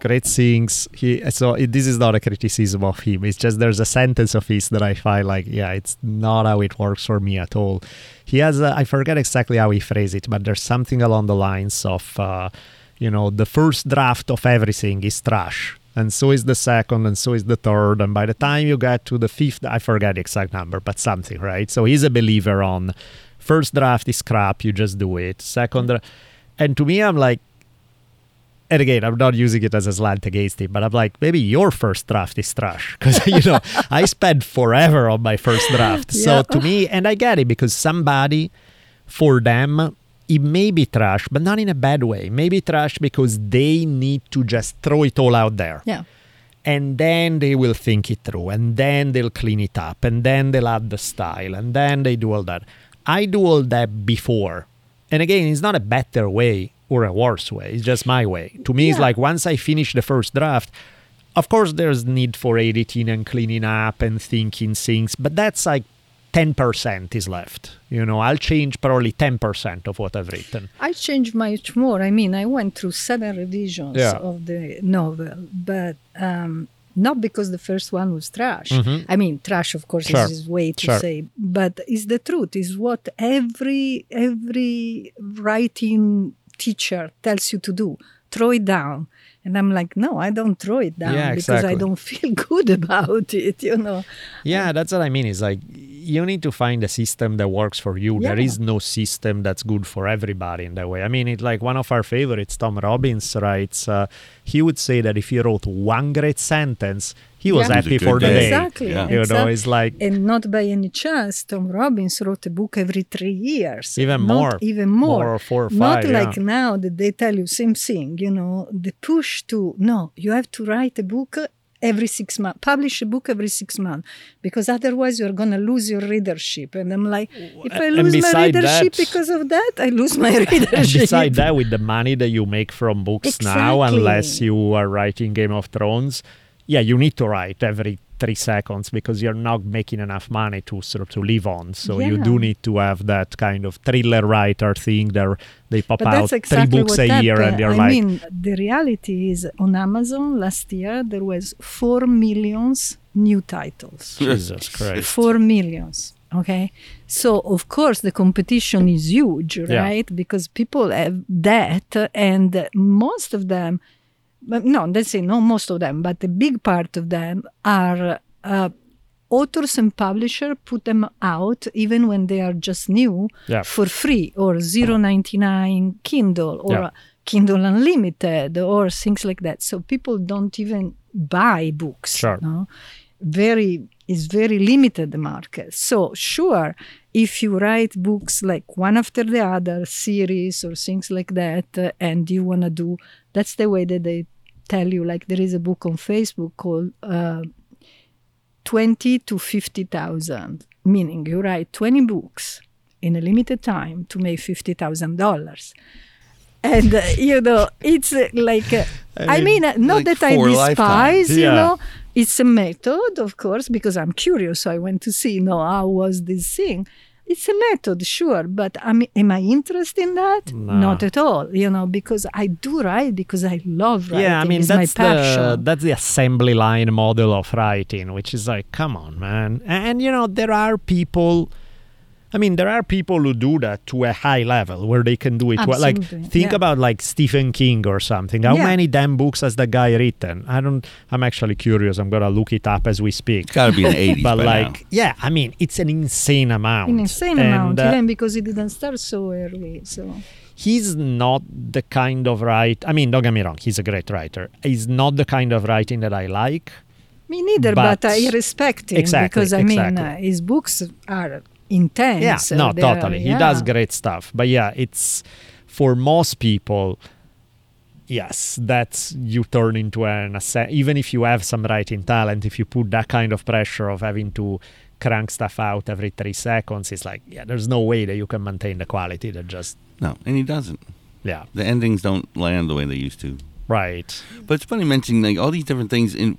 Speaker 2: great things. He so it, this is not a criticism of him. It's just there's a sentence of his that I find like yeah, it's not how it works for me at all. He has a, I forget exactly how he phrased it, but there's something along the lines of uh, you know the first draft of everything is trash. And so is the second, and so is the third. And by the time you get to the fifth, I forget the exact number, but something, right? So he's a believer on first draft is crap, you just do it. Second, dra- and to me, I'm like, and again, I'm not using it as a slant against him, but I'm like, maybe your first draft is trash because you know I spent forever on my first draft. So to me, and I get it because somebody, for them, it may be trash, but not in a bad way. Maybe trash because they need to just throw it all out there.
Speaker 5: Yeah.
Speaker 2: and then they will think it through and then they'll clean it up and then they'll add the style and then they do all that. I do all that before. And again it's not a better way or a worse way. It's just my way. To me it's like once i finish the first draft of course there's need for editing and cleaning up and thinking things but that's like 10% is left. You know, I'll change probably 10% of what I've written.
Speaker 5: I changed much more. I mean, I went through seven revisions
Speaker 2: Yeah.
Speaker 5: of the novel, but um, not because the first one was trash.
Speaker 2: Mhm.
Speaker 5: I mean, trash, of course,
Speaker 2: Sure.
Speaker 5: is way to
Speaker 2: Sure.
Speaker 5: say, but it's the truth. Is what every every writing teacher tells you to do. Throw it down. And I'm like, no, I don't throw it down
Speaker 2: Yeah,
Speaker 5: because I don't feel good about it, you know.
Speaker 2: Yeah, that's what I mean. Is like you need to find a system that works for you. There
Speaker 5: Yeah.
Speaker 2: is no system that's good for everybody in that way. I mean, it's like one of our favorites, Tom Robbins writes. Uh, he would say that if he wrote one great sentence, he was
Speaker 5: Yeah.
Speaker 2: happy
Speaker 3: It was a
Speaker 2: for
Speaker 3: good
Speaker 2: the
Speaker 3: day.
Speaker 2: day.
Speaker 5: Exactly.
Speaker 3: Yeah.
Speaker 2: You know, it's like
Speaker 5: And not by any chance, Tom Robbins wrote a book every three years.
Speaker 2: Even
Speaker 5: Not
Speaker 2: more.
Speaker 5: Even more.
Speaker 2: More or four or
Speaker 5: Not like
Speaker 2: yeah.
Speaker 5: now that they tell you same thing, you know, the push to, no, you have to write a book every six months, publish a book every six months, because otherwise you're going to lose your readership. And I'm like, if I lose my readership
Speaker 2: that-
Speaker 5: because of that, I lose my readership.
Speaker 2: and beside that, with the money that you make from books now, unless you are writing Game of Thrones, yeah, you need to write every three seconds because you're not making enough money to sort of to live on. So you do need to have that kind of thriller writer thing. There, they pop
Speaker 5: But
Speaker 2: out
Speaker 5: that's exactly
Speaker 2: three books
Speaker 5: what
Speaker 2: a year, and you're
Speaker 5: I
Speaker 2: like,
Speaker 5: mean, the reality is on Amazon last year there was four millions new titles.
Speaker 2: Jesus Christ.
Speaker 5: four millions okay so of course the competition is huge
Speaker 2: Yeah.
Speaker 5: right because people have that and most of them no let's say not most of them but a big part of them are uh, authors and publisher put them out even when they are just new
Speaker 2: Yeah.
Speaker 5: for free or 0.99 kindle or
Speaker 2: Yeah.
Speaker 5: kindle unlimited or things like that so people don't even buy books
Speaker 2: Sure.
Speaker 5: no? very is very limited the market so sure if you write books like one after the other series or things like that uh, and you want to do that's the way that they tell you like there is a book on facebook called uh, 20 to 50,000 meaning you write 20 books in a limited time to make $50,000 and uh, you know it's uh, like uh, I mean, uh, not
Speaker 3: like
Speaker 5: that I despise,
Speaker 3: lifetimes.
Speaker 5: you know, it's a method, of course, because I'm curious. So I went to see, you know, how was this thing. It's a method, sure, but am, am I interested in that?
Speaker 2: No.
Speaker 5: Not at all, you know, because I do write because I love writing.
Speaker 2: Yeah, I mean
Speaker 5: it's
Speaker 2: that's
Speaker 5: my passion.
Speaker 2: the that's the assembly line model of writing, which is like, come on, man. And you know, there are people. I mean, there are people who do that to a high level where they can do it. well. Like, think
Speaker 5: yeah.
Speaker 2: about like Stephen King or something. How
Speaker 5: Yeah.
Speaker 2: many damn books has the guy written? I don't. I'm actually curious. I'm gonna look it up as we speak.
Speaker 3: It's got to be in the 80s
Speaker 2: But
Speaker 3: by
Speaker 2: like,
Speaker 3: now.
Speaker 2: yeah, I mean, it's an insane amount.
Speaker 5: An insane
Speaker 2: And,
Speaker 5: amount,
Speaker 2: uh,
Speaker 5: even because he didn't start so early. So
Speaker 2: he's not the kind of write. I mean, don't get me wrong. He's a great writer. He's not the kind of writing that I like.
Speaker 5: me neither, but,
Speaker 2: But-
Speaker 5: I respect him
Speaker 2: Exactly,
Speaker 5: because I mean, uh, his books are intense.
Speaker 2: Yeah, uh, no,
Speaker 5: They are-
Speaker 2: totally. He does great stuff. But yeah, it's for most people. Yes, that's you turn into an assa- even if you have some writing talent. If you put that kind of pressure of having to crank stuff out every three seconds, it's like yeah, there's no way that you can maintain the quality. That just
Speaker 3: No, and he doesn't.
Speaker 2: yeah,
Speaker 3: The endings don't land the way they used to.
Speaker 2: right.
Speaker 3: But it's funny mentioning like all these different things. In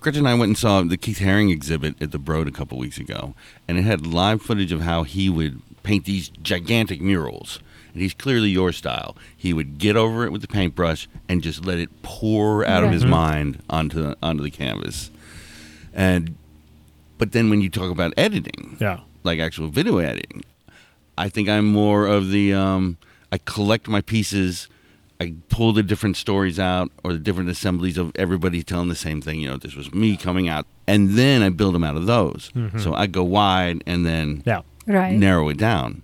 Speaker 3: Gretchen and I went and saw the Keith Haring exhibit at the Broad a couple weeks ago, and it had live footage of how he would paint these gigantic murals. And he's clearly your style. He would get over it with the paintbrush and just let it pour out of his
Speaker 2: Mhm.
Speaker 3: mind onto the, onto the canvas. And but then when you talk about editing,
Speaker 2: Yeah,
Speaker 3: like actual video editing. I think I'm more of the um, I collect my pieces. I pull the different stories out or the different assemblies of everybody telling the same thing. You know, this was me coming out, and then I build them out of those.
Speaker 2: Mhm.
Speaker 3: So I go wide and then
Speaker 2: yeah.
Speaker 5: right.
Speaker 3: narrow it down.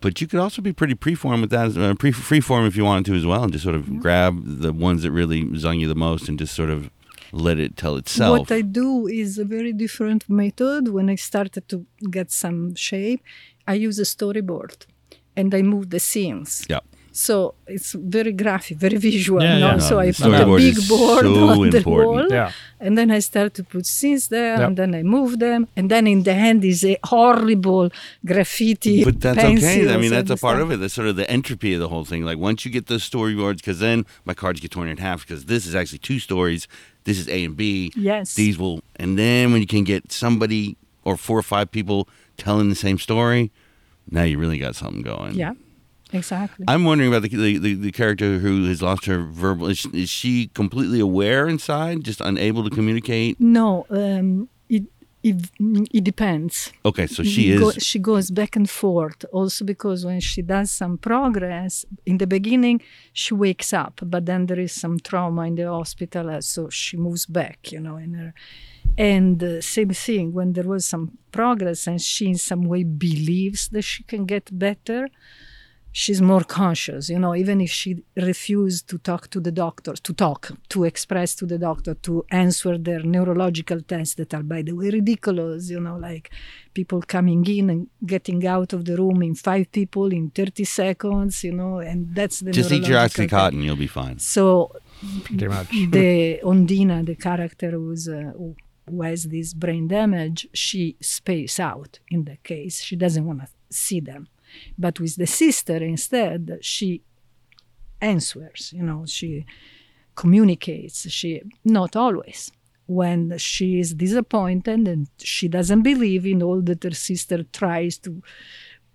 Speaker 3: But you could also be pretty freeform with that, uh, pre freeform if you wanted to as well, and just sort of grab the ones that really zung you the most and just sort of let it tell itself.
Speaker 5: What I do is a very different method. When I started to get some shape, I use a storyboard and I move the scenes.
Speaker 3: yeah.
Speaker 5: So it's very graphic, very visual.
Speaker 2: Yeah,
Speaker 5: no?
Speaker 2: yeah.
Speaker 5: So I put a big board
Speaker 3: so
Speaker 5: on the
Speaker 3: important.
Speaker 5: wall,
Speaker 2: Yeah.
Speaker 5: and then I start to put scenes there,
Speaker 2: Yeah.
Speaker 5: and then I move them, and then in the end is a horrible graffiti.
Speaker 3: But that's okay. I mean, that's a part
Speaker 5: stuff.
Speaker 3: of it. That's sort of the entropy of the whole thing. Like once you get those storyboards, because then my cards get torn in half because this is actually two stories. This is A and B.
Speaker 5: Yes.
Speaker 3: These will, and then when you can get somebody or four or five people telling the same story, now you really got something going.
Speaker 5: Yeah, exactly.
Speaker 3: I'm wondering about the the, the, character who has lost her verbal. Is, is she completely aware inside, just unable to communicate?
Speaker 5: no, um, it, it it depends.
Speaker 3: Okay, so she
Speaker 5: go-
Speaker 3: is.
Speaker 5: she goes back and forth. Also because when she does some progress in the beginning, she wakes up, but then there is some trauma in the hospital, uh, so she moves back. You know, in her. And uh, same thing when there was some progress and she in some way believes that she can get better she's more conscious you know even if she refused to talk to the doctor to talk to express to the doctor to answer their neurological tests that are by the way ridiculous you know like people coming in and getting out of the room in five people in 30 seconds you know and that's the
Speaker 3: Just eat your
Speaker 5: neurological test.
Speaker 3: oxycontin, you'll be fine.
Speaker 5: so
Speaker 2: Pretty much.
Speaker 5: the Ondina, the character who's, uh, who, who has this brain damage, she space out in the case. She doesn't want to see them. But with the sister, instead, she answers, you know, she communicates. She, not always. When she is disappointed and she doesn't believe in all that her sister tries to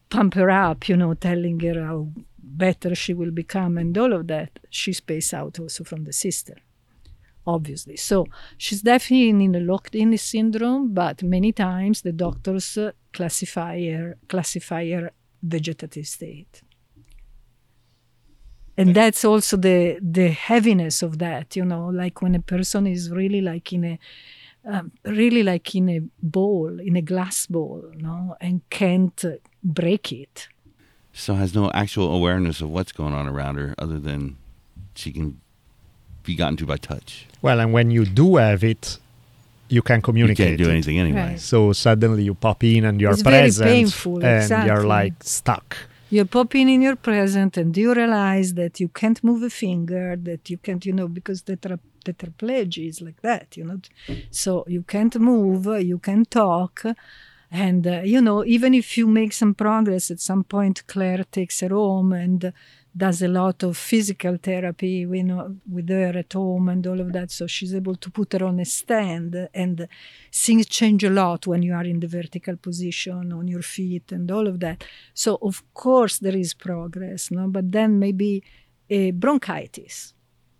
Speaker 5: pump her up, you know, telling her how better she will become and all of that, she space out also from the sister, obviously. So she's definitely in a locked in syndrome, but many times the doctors uh, classify her, classify her vegetative state. And that's also the the heaviness of that, you know, like when a person is really like in a um, really like in a bowl, in a glass bowl, no, and can't break it.
Speaker 3: So has no actual awareness of what's going on around her, other than she can be gotten to by touch.
Speaker 2: Well, and when you do have it, you can communicate.
Speaker 3: You
Speaker 2: communicate.
Speaker 3: can't do anything anyway.
Speaker 5: Right.
Speaker 2: So suddenly you pop in and you're
Speaker 5: It's very
Speaker 2: present,
Speaker 5: painful,
Speaker 2: and
Speaker 5: exactly.
Speaker 2: you're like stuck.
Speaker 5: You're popping in your present and you realize that you can't move a finger, that you can't, you know, because tetra, tetraplegia is like that, you know. So you can't move, you can talk. And, uh, you know, even if you make some progress, at some point Claire takes her home and does a lot of physical therapy you know, with her at home and all of that. So she's able to put her on a stand. And things change a lot when you are in the vertical position on your feet and all of that. So, of course, there is progress, no? but then maybe a bronchitis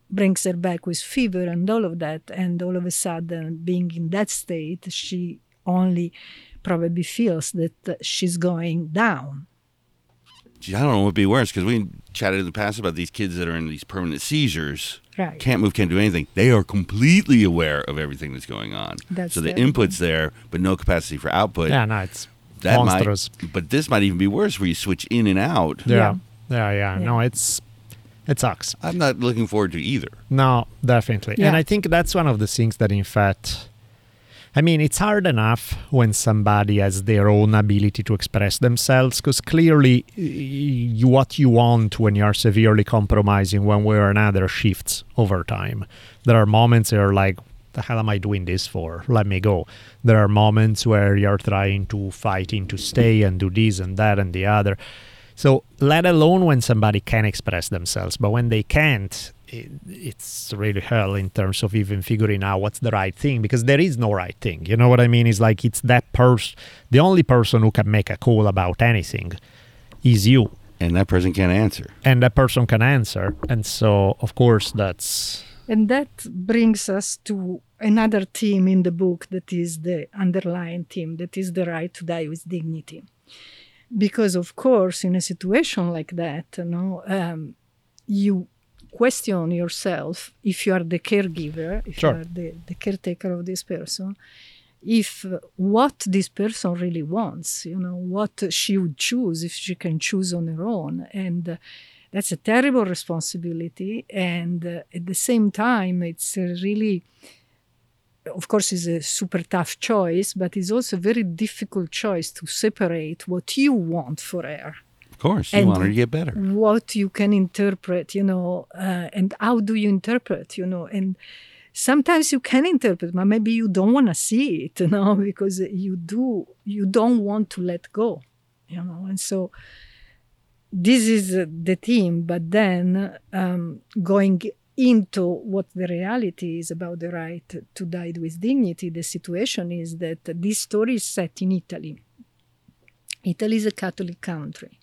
Speaker 5: brings her back with fever and all of that. And all of a sudden, being in that state, she only probably feels that she's going down.
Speaker 3: Gee, I don't know what would be worse because we chatted in the past about these kids that are in these permanent seizures.
Speaker 5: Right.
Speaker 3: Can't move, can't do anything. They are completely aware of everything that's going on.
Speaker 5: That's
Speaker 3: so the
Speaker 5: terrible.
Speaker 3: input's there, but no capacity for output.
Speaker 2: yeah, no, it's
Speaker 3: that
Speaker 2: monstrous.
Speaker 3: might. But this might even be worse, where you switch in and out.
Speaker 2: Yeah. yeah, yeah,
Speaker 5: Yeah.
Speaker 2: No, it's it sucks.
Speaker 3: I'm not looking forward to either.
Speaker 2: No, definitely.
Speaker 5: Yeah.
Speaker 2: And I think that's one of the things that, in fact, I mean, it's hard enough when somebody has their own ability to express themselves because clearly what you want when you're severely compromising one way or another shifts over time. There are moments where like, the hell am I doing this for? Let me go. There are moments where you're trying to fighting to stay and do this and that and the other. So, let alone when somebody can express themselves, but when they can't, it, it's really hell in terms of even figuring out what's the right thing because there is no right thing. You know what I mean? It's like it's that person, the only person who can make a call about anything is you,
Speaker 3: And that person can't answer.
Speaker 2: and that person can answer. And so, of course, that's
Speaker 5: And that brings us to another theme in the book that is the underlying theme that is the right to die with dignity. Because, of course, in a situation like that, you know, um, you question yourself if you are the caregiver, if
Speaker 2: Sure.
Speaker 5: you are the, the caretaker of this person, if uh, what this person really wants, you know, what she would choose if she can choose on her own. And uh, that's a terrible responsibility. And uh, at the same time, it's really, of course, it's a super tough choice, but it's also a very difficult choice to separate what you want for her
Speaker 3: Of course, you
Speaker 5: And-
Speaker 3: want her to get better.
Speaker 5: what you can interpret, you know, uh, and how do you interpret, you know, and sometimes you can interpret, but maybe you don't want to see it, you know, because you do, you don't want to let go, you know, and so this is uh, the theme. But then um, going into what the reality is about the right to die with dignity, the situation is that this story is set in Italy. Italy is a Catholic country,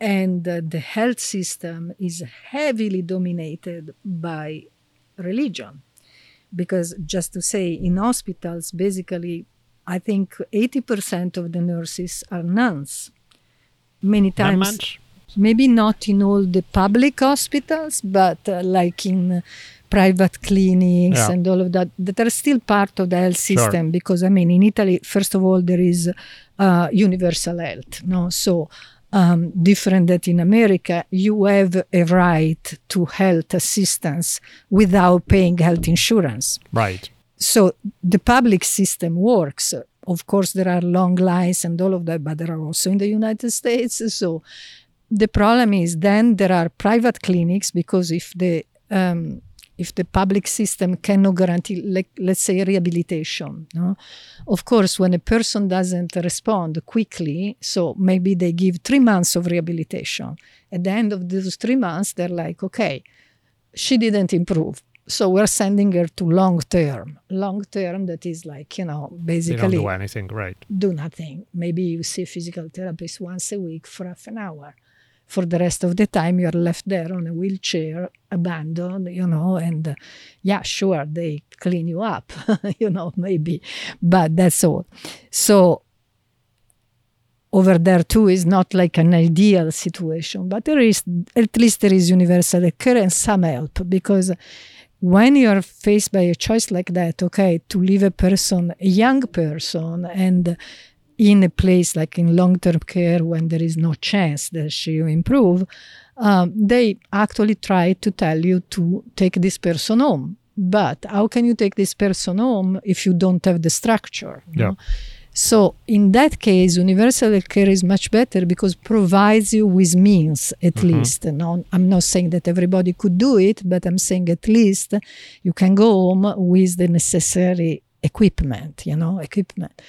Speaker 5: and uh, the health system is heavily dominated by religion. Because, just to say, in hospitals, basically, I think 80% of the nurses are nuns. Many times maybe not in all the public hospitals, but uh, like in uh, private clinics yeah. and all of that, that are still part of the health system. Sure. Because I mean, in Italy, first of all, there is uh, universal health, no, so. Um, different that in America, you have a right to health assistance without paying health insurance.
Speaker 2: Right.
Speaker 5: So the public system works. Of course, there are long lines and all of that, but there are also in the United States. So the problem is then there are private clinics because if the um, if the public system cannot guarantee, like, let's say, rehabilitation. No? Of course, when a person doesn't respond quickly, so maybe they give three months of rehabilitation. At the end of those three months, they're like, okay, she didn't improve. So we're sending her to long term. Long term, that is like, you know, basically.
Speaker 2: They don't do anything, right?
Speaker 5: Do nothing. Maybe you see a physical therapist once a week for half an hour for the rest of the time you're left there on a wheelchair abandoned you know and uh, yeah sure they clean you up you know maybe but that's all. So over there too is not like an ideal situation but there is at least there is universal care and some help because when you're faced by a choice like that okay to leave a person a young person and in a place like in long-term care when there is no chance that she will improve, um, they actually try to tell you to take this person home. But how can you take this person home if you don't have the structure?
Speaker 2: Yeah. Know?
Speaker 5: So in that case, universal care is much better because provides you with means at mm-hmm. least. No, I'm not saying that everybody could do it, but I'm saying at least you can go home with the necessary equipment. You know, equipment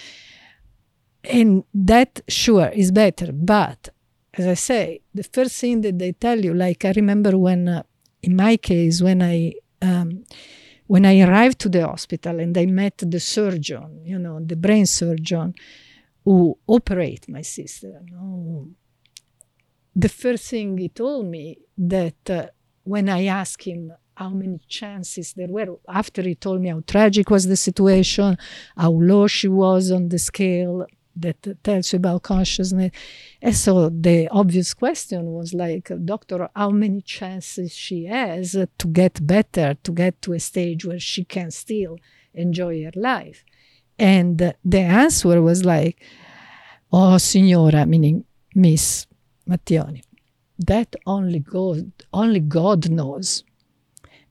Speaker 5: and that sure is better but as i say the first thing that they tell you like i remember when uh, in my case when i um, when i arrived to the hospital and i met the surgeon you know the brain surgeon who operate my sister know, the first thing he told me that uh, when i asked him how many chances there were after he told me how tragic was the situation how low she was on the scale that tells you about consciousness. And so the obvious question was like, doctor, how many chances she has to get better, to get to a stage where she can still enjoy her life? And the answer was like, oh, signora, meaning Miss Mattioni, that only God, only God knows.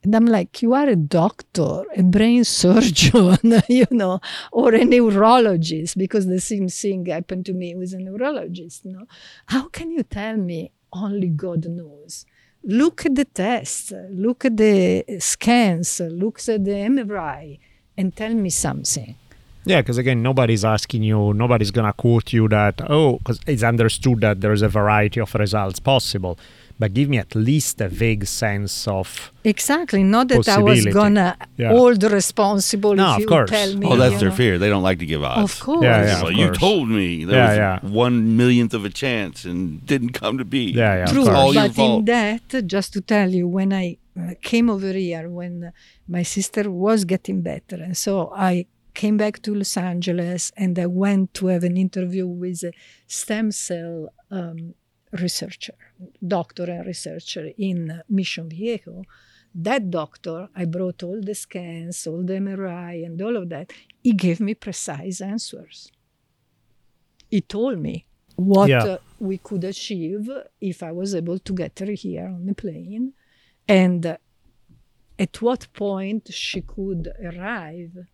Speaker 5: And I'm like, you are a doctor, a brain surgeon, you know, or a neurologist, because the same thing happened to me with a neurologist. You know? How can you tell me only God knows? Look at the tests, look at the scans, look at the MRI, and tell me something.
Speaker 2: Yeah, because again, nobody's asking you, nobody's going to quote you that, oh, because it's understood that there's a variety of results possible. But give me at least a vague sense of
Speaker 5: exactly not that i was gonna yeah. hold responsible
Speaker 2: no,
Speaker 5: if
Speaker 2: of course.
Speaker 5: tell me
Speaker 3: oh that's their know. fear. They don't like to give odds.
Speaker 5: Of course.
Speaker 2: Yeah, yeah
Speaker 3: well, you told me there yeah, was yeah. one millionth of a chance and didn't come to be.
Speaker 2: Yeah, yeah
Speaker 5: true All but in that just to tell you when i uh, came over here when my sister was getting better and so i came back to Los Angeles and I went to have an interview with a stem cell um, researcher, doctor and researcher in Mission Viejo, that doctor, I brought all the scans, all the MRI, and all of that. He gave me precise answers. He told me what yeah. uh, we could achieve if I was able to get her here on the plane, and uh, at what point she could arrive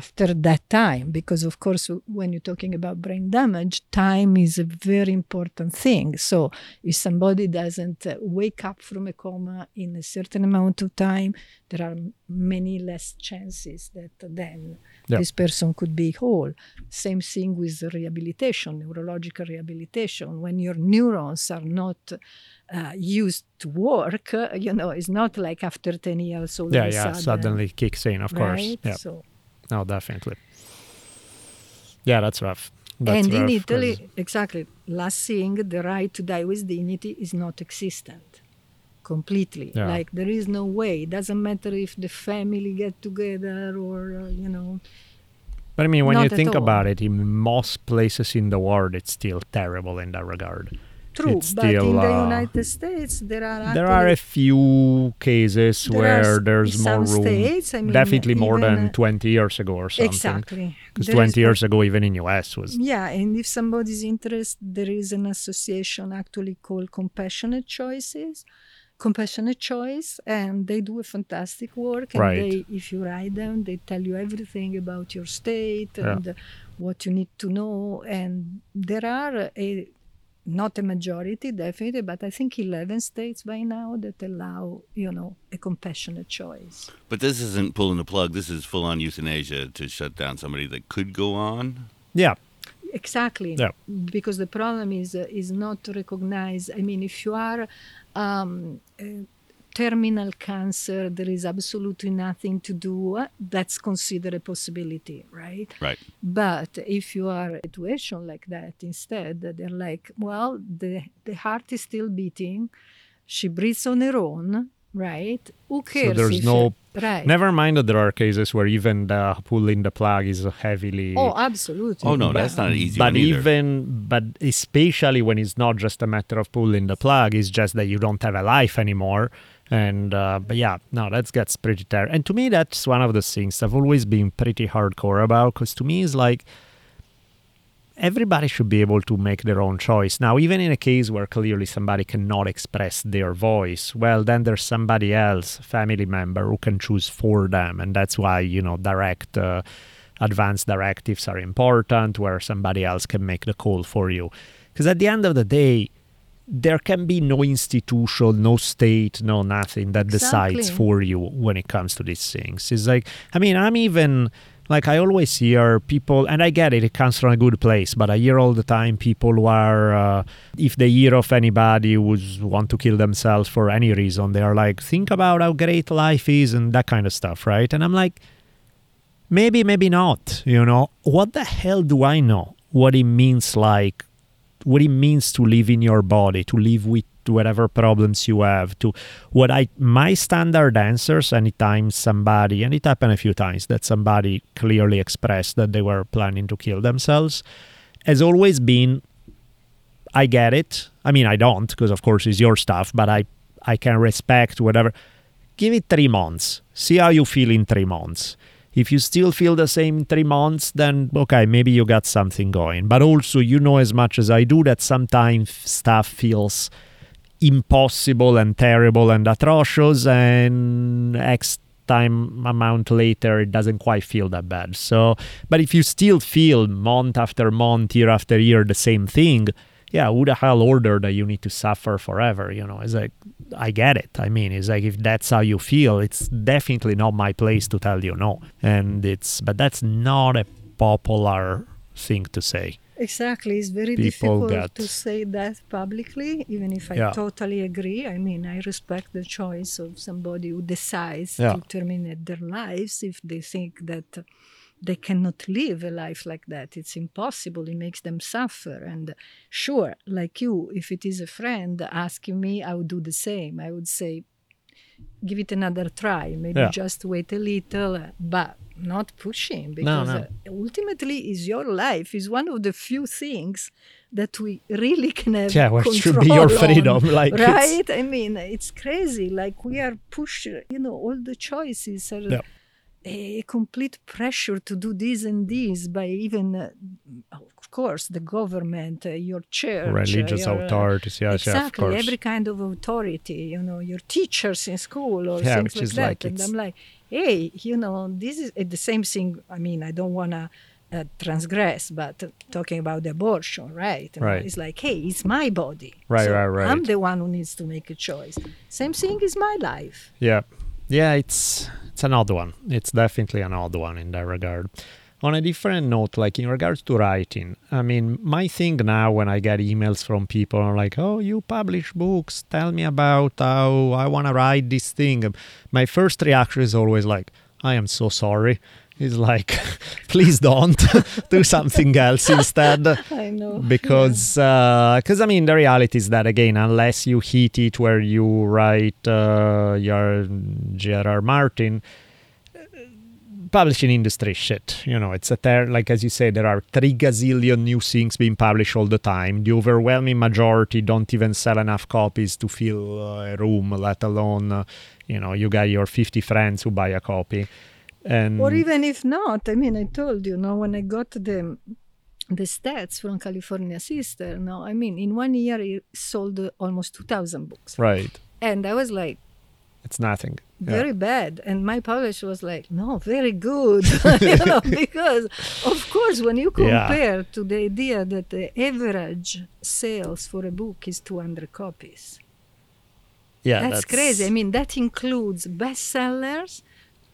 Speaker 5: after that time because of course when you're talking about brain damage time is a very important thing so if somebody doesn't uh, wake up from a coma in a certain amount of time there are many less chances that then yeah. this person could be whole same thing with rehabilitation neurological rehabilitation when your neurons are not uh, used to work, you know, it's not like after 10 years all
Speaker 2: yeah, yeah,
Speaker 5: sudden.
Speaker 2: suddenly kicks in, of course.
Speaker 5: right?
Speaker 2: Yeah,
Speaker 5: So,
Speaker 2: no, definitely. Yeah, that's rough. That's
Speaker 5: and in
Speaker 2: Italy,
Speaker 5: Italy,
Speaker 2: 'cause-
Speaker 5: exactly, last thing, the right to die with dignity is not existent completely.
Speaker 2: Yeah.
Speaker 5: Like there is no way. It doesn't matter if the family get together or, uh, you know,
Speaker 2: But I mean, when you think
Speaker 5: all.
Speaker 2: about it, in most places in the world, it's still terrible in that regard.
Speaker 5: True.
Speaker 2: It's
Speaker 5: but in the
Speaker 2: uh,
Speaker 5: United States, there are
Speaker 2: There are a few cases
Speaker 5: There
Speaker 2: where there's more room.
Speaker 5: states, I mean,
Speaker 2: Definitely more than
Speaker 5: uh,
Speaker 2: 20 years ago or something.
Speaker 5: exactly.
Speaker 2: Because 20 years ago, even in US, was
Speaker 5: Yeah, and if somebody's interested, there is an association actually called Compassionate Choices, Compassionate Choice, and they do a fantastic work. And
Speaker 2: Right.
Speaker 5: they, if you write them, they tell you everything about your state and uh, what you need to know. And there are a not a majority, definitely, but I think 11 states by now that allow, you know, a compassionate choice.
Speaker 3: But this isn't pulling the plug. This is full on euthanasia to shut down somebody that could go on.
Speaker 2: yeah,
Speaker 5: Exactly.
Speaker 2: Yeah.
Speaker 5: Because the problem is uh, is not to recognize. I mean, if you are um, uh, terminal cancer, there is absolutely nothing to do. That's considered a possibility, right?
Speaker 3: Right.
Speaker 5: But if you are a situation like that, instead, they're like, well, the the heart is still beating. She breathes on her own, right? Who cares?
Speaker 2: So there's
Speaker 5: if
Speaker 2: no-
Speaker 5: right.
Speaker 2: Never mind that there are cases where even the pulling the plug is heavily.
Speaker 5: Oh, absolutely.
Speaker 3: Oh no,
Speaker 5: But-
Speaker 3: that's not an easy
Speaker 2: but
Speaker 3: one
Speaker 2: even, but especially when it's not just a matter of pulling the plug, it's just that you don't have a life anymore. And uh, but yeah, no, that gets pretty terrible. And to me, that's one of the things I've always been pretty hardcore about. Because to me, it's like everybody should be able to make their own choice. Now, even in a case where clearly somebody cannot express their voice, well, then there's somebody else, family member, who can choose for them, and that's why you know direct. Uh, advanced directives are important where somebody else can make the call for you because at the end of the day there can be no institution no state no nothing that decides
Speaker 5: Exactly.
Speaker 2: for you when it comes to these things. It's like i mean i'm even like i always hear people and i get it it comes from a good place but i hear all the time people who are uh, if they hear of anybody who's want to kill themselves for any reason they are like think about how great life is and that kind of stuff right? And i'm like maybe maybe not you know? What the hell do i know what it means like what it means to live in your body to live with whatever problems you have to what i my standard answers anytime somebody and it happened a few times that somebody clearly expressed that they were planning to kill themselves has always been i get it. I mean i don't because of course it's your stuff but i i can respect whatever. Give it three months. See how you feel in three months if you still feel the same in three months, then okay, maybe you got something going. But also, you know as much as I do that sometimes stuff feels impossible and terrible and atrocious, and X time amount later, it doesn't quite feel that bad. So, but if you still feel month after month, year after year, the same thing, yeah, who the hell ordered that you need to suffer forever? You know, it's like, I get it. I mean, it's like if that's how you feel, it's definitely not my place to tell you no. And it's, but that's not a popular thing to say.
Speaker 5: Exactly, it's very
Speaker 2: People
Speaker 5: difficult
Speaker 2: get-
Speaker 5: to say that publicly, even if I
Speaker 2: Yeah.
Speaker 5: totally agree. I mean, I respect the choice of somebody who decides
Speaker 2: Yeah.
Speaker 5: to terminate their lives if they think that they cannot live a life like that. It's impossible. It makes them suffer. And sure, like you, if it is a friend asking me, I would do the same. I would say, give it another try. Maybe
Speaker 2: Yeah.
Speaker 5: just wait a little, but not pushing because
Speaker 2: no.
Speaker 5: uh, ultimately is your life is one of the few things that we really can have
Speaker 2: Yeah, well, it should be your
Speaker 5: on,
Speaker 2: freedom, like,
Speaker 5: right i mean it's crazy like we are pushed you know all the choices are
Speaker 2: Yeah.
Speaker 5: A complete pressure to do this and this by even uh, of course the government uh, your church uh,
Speaker 2: Religious
Speaker 5: your, uh,
Speaker 2: authorities, yes, yeah,
Speaker 5: exactly
Speaker 2: course.
Speaker 5: every kind of authority you know your teachers in school or
Speaker 2: Yeah,
Speaker 5: things like that
Speaker 2: like
Speaker 5: and i'm like hey you know this is uh, the same thing i mean i don't want to uh, transgress but uh, talking about the abortion right know,
Speaker 2: Right.
Speaker 5: it's like hey it's my body
Speaker 2: Right,
Speaker 5: So
Speaker 2: right, right.
Speaker 5: i'm the one who needs to make a choice same thing is my life
Speaker 2: Yeah, yeah, it's it's an odd one. It's definitely an odd one in that regard. on a different note, like in regards to writing, I mean, my thing now when I get emails from people are like, "Oh, you publish books. Tell me about how I want to write this thing." My first reaction is always like, "I am so sorry." It's like, please don't do something else instead.
Speaker 5: I know.
Speaker 2: Because, because I mean, the reality is that again, unless you hit it where you write uh, your J.R.R. Martin, publishing industry shit. You know, it's a ter- like as you say, there are three gazillion new things being published all the time. The overwhelming majority don't even sell enough copies to fill uh, a room, let alone, uh, you know, you got your 50 friends who buy a copy. And
Speaker 5: or even if not, I mean, I told you, know, when I got the the stats from California Sister, no, I mean, in one year he sold almost 2,000 books.
Speaker 2: right,
Speaker 5: And I was like,
Speaker 2: it's nothing. Yeah.
Speaker 5: very bad. And my publisher was like, no, very good. you know, because of course, when you
Speaker 2: Yeah.
Speaker 5: compare to the idea that the average sales for a book is 200 copies,
Speaker 2: yeah,
Speaker 5: that's, crazy. I mean, that includes bestsellers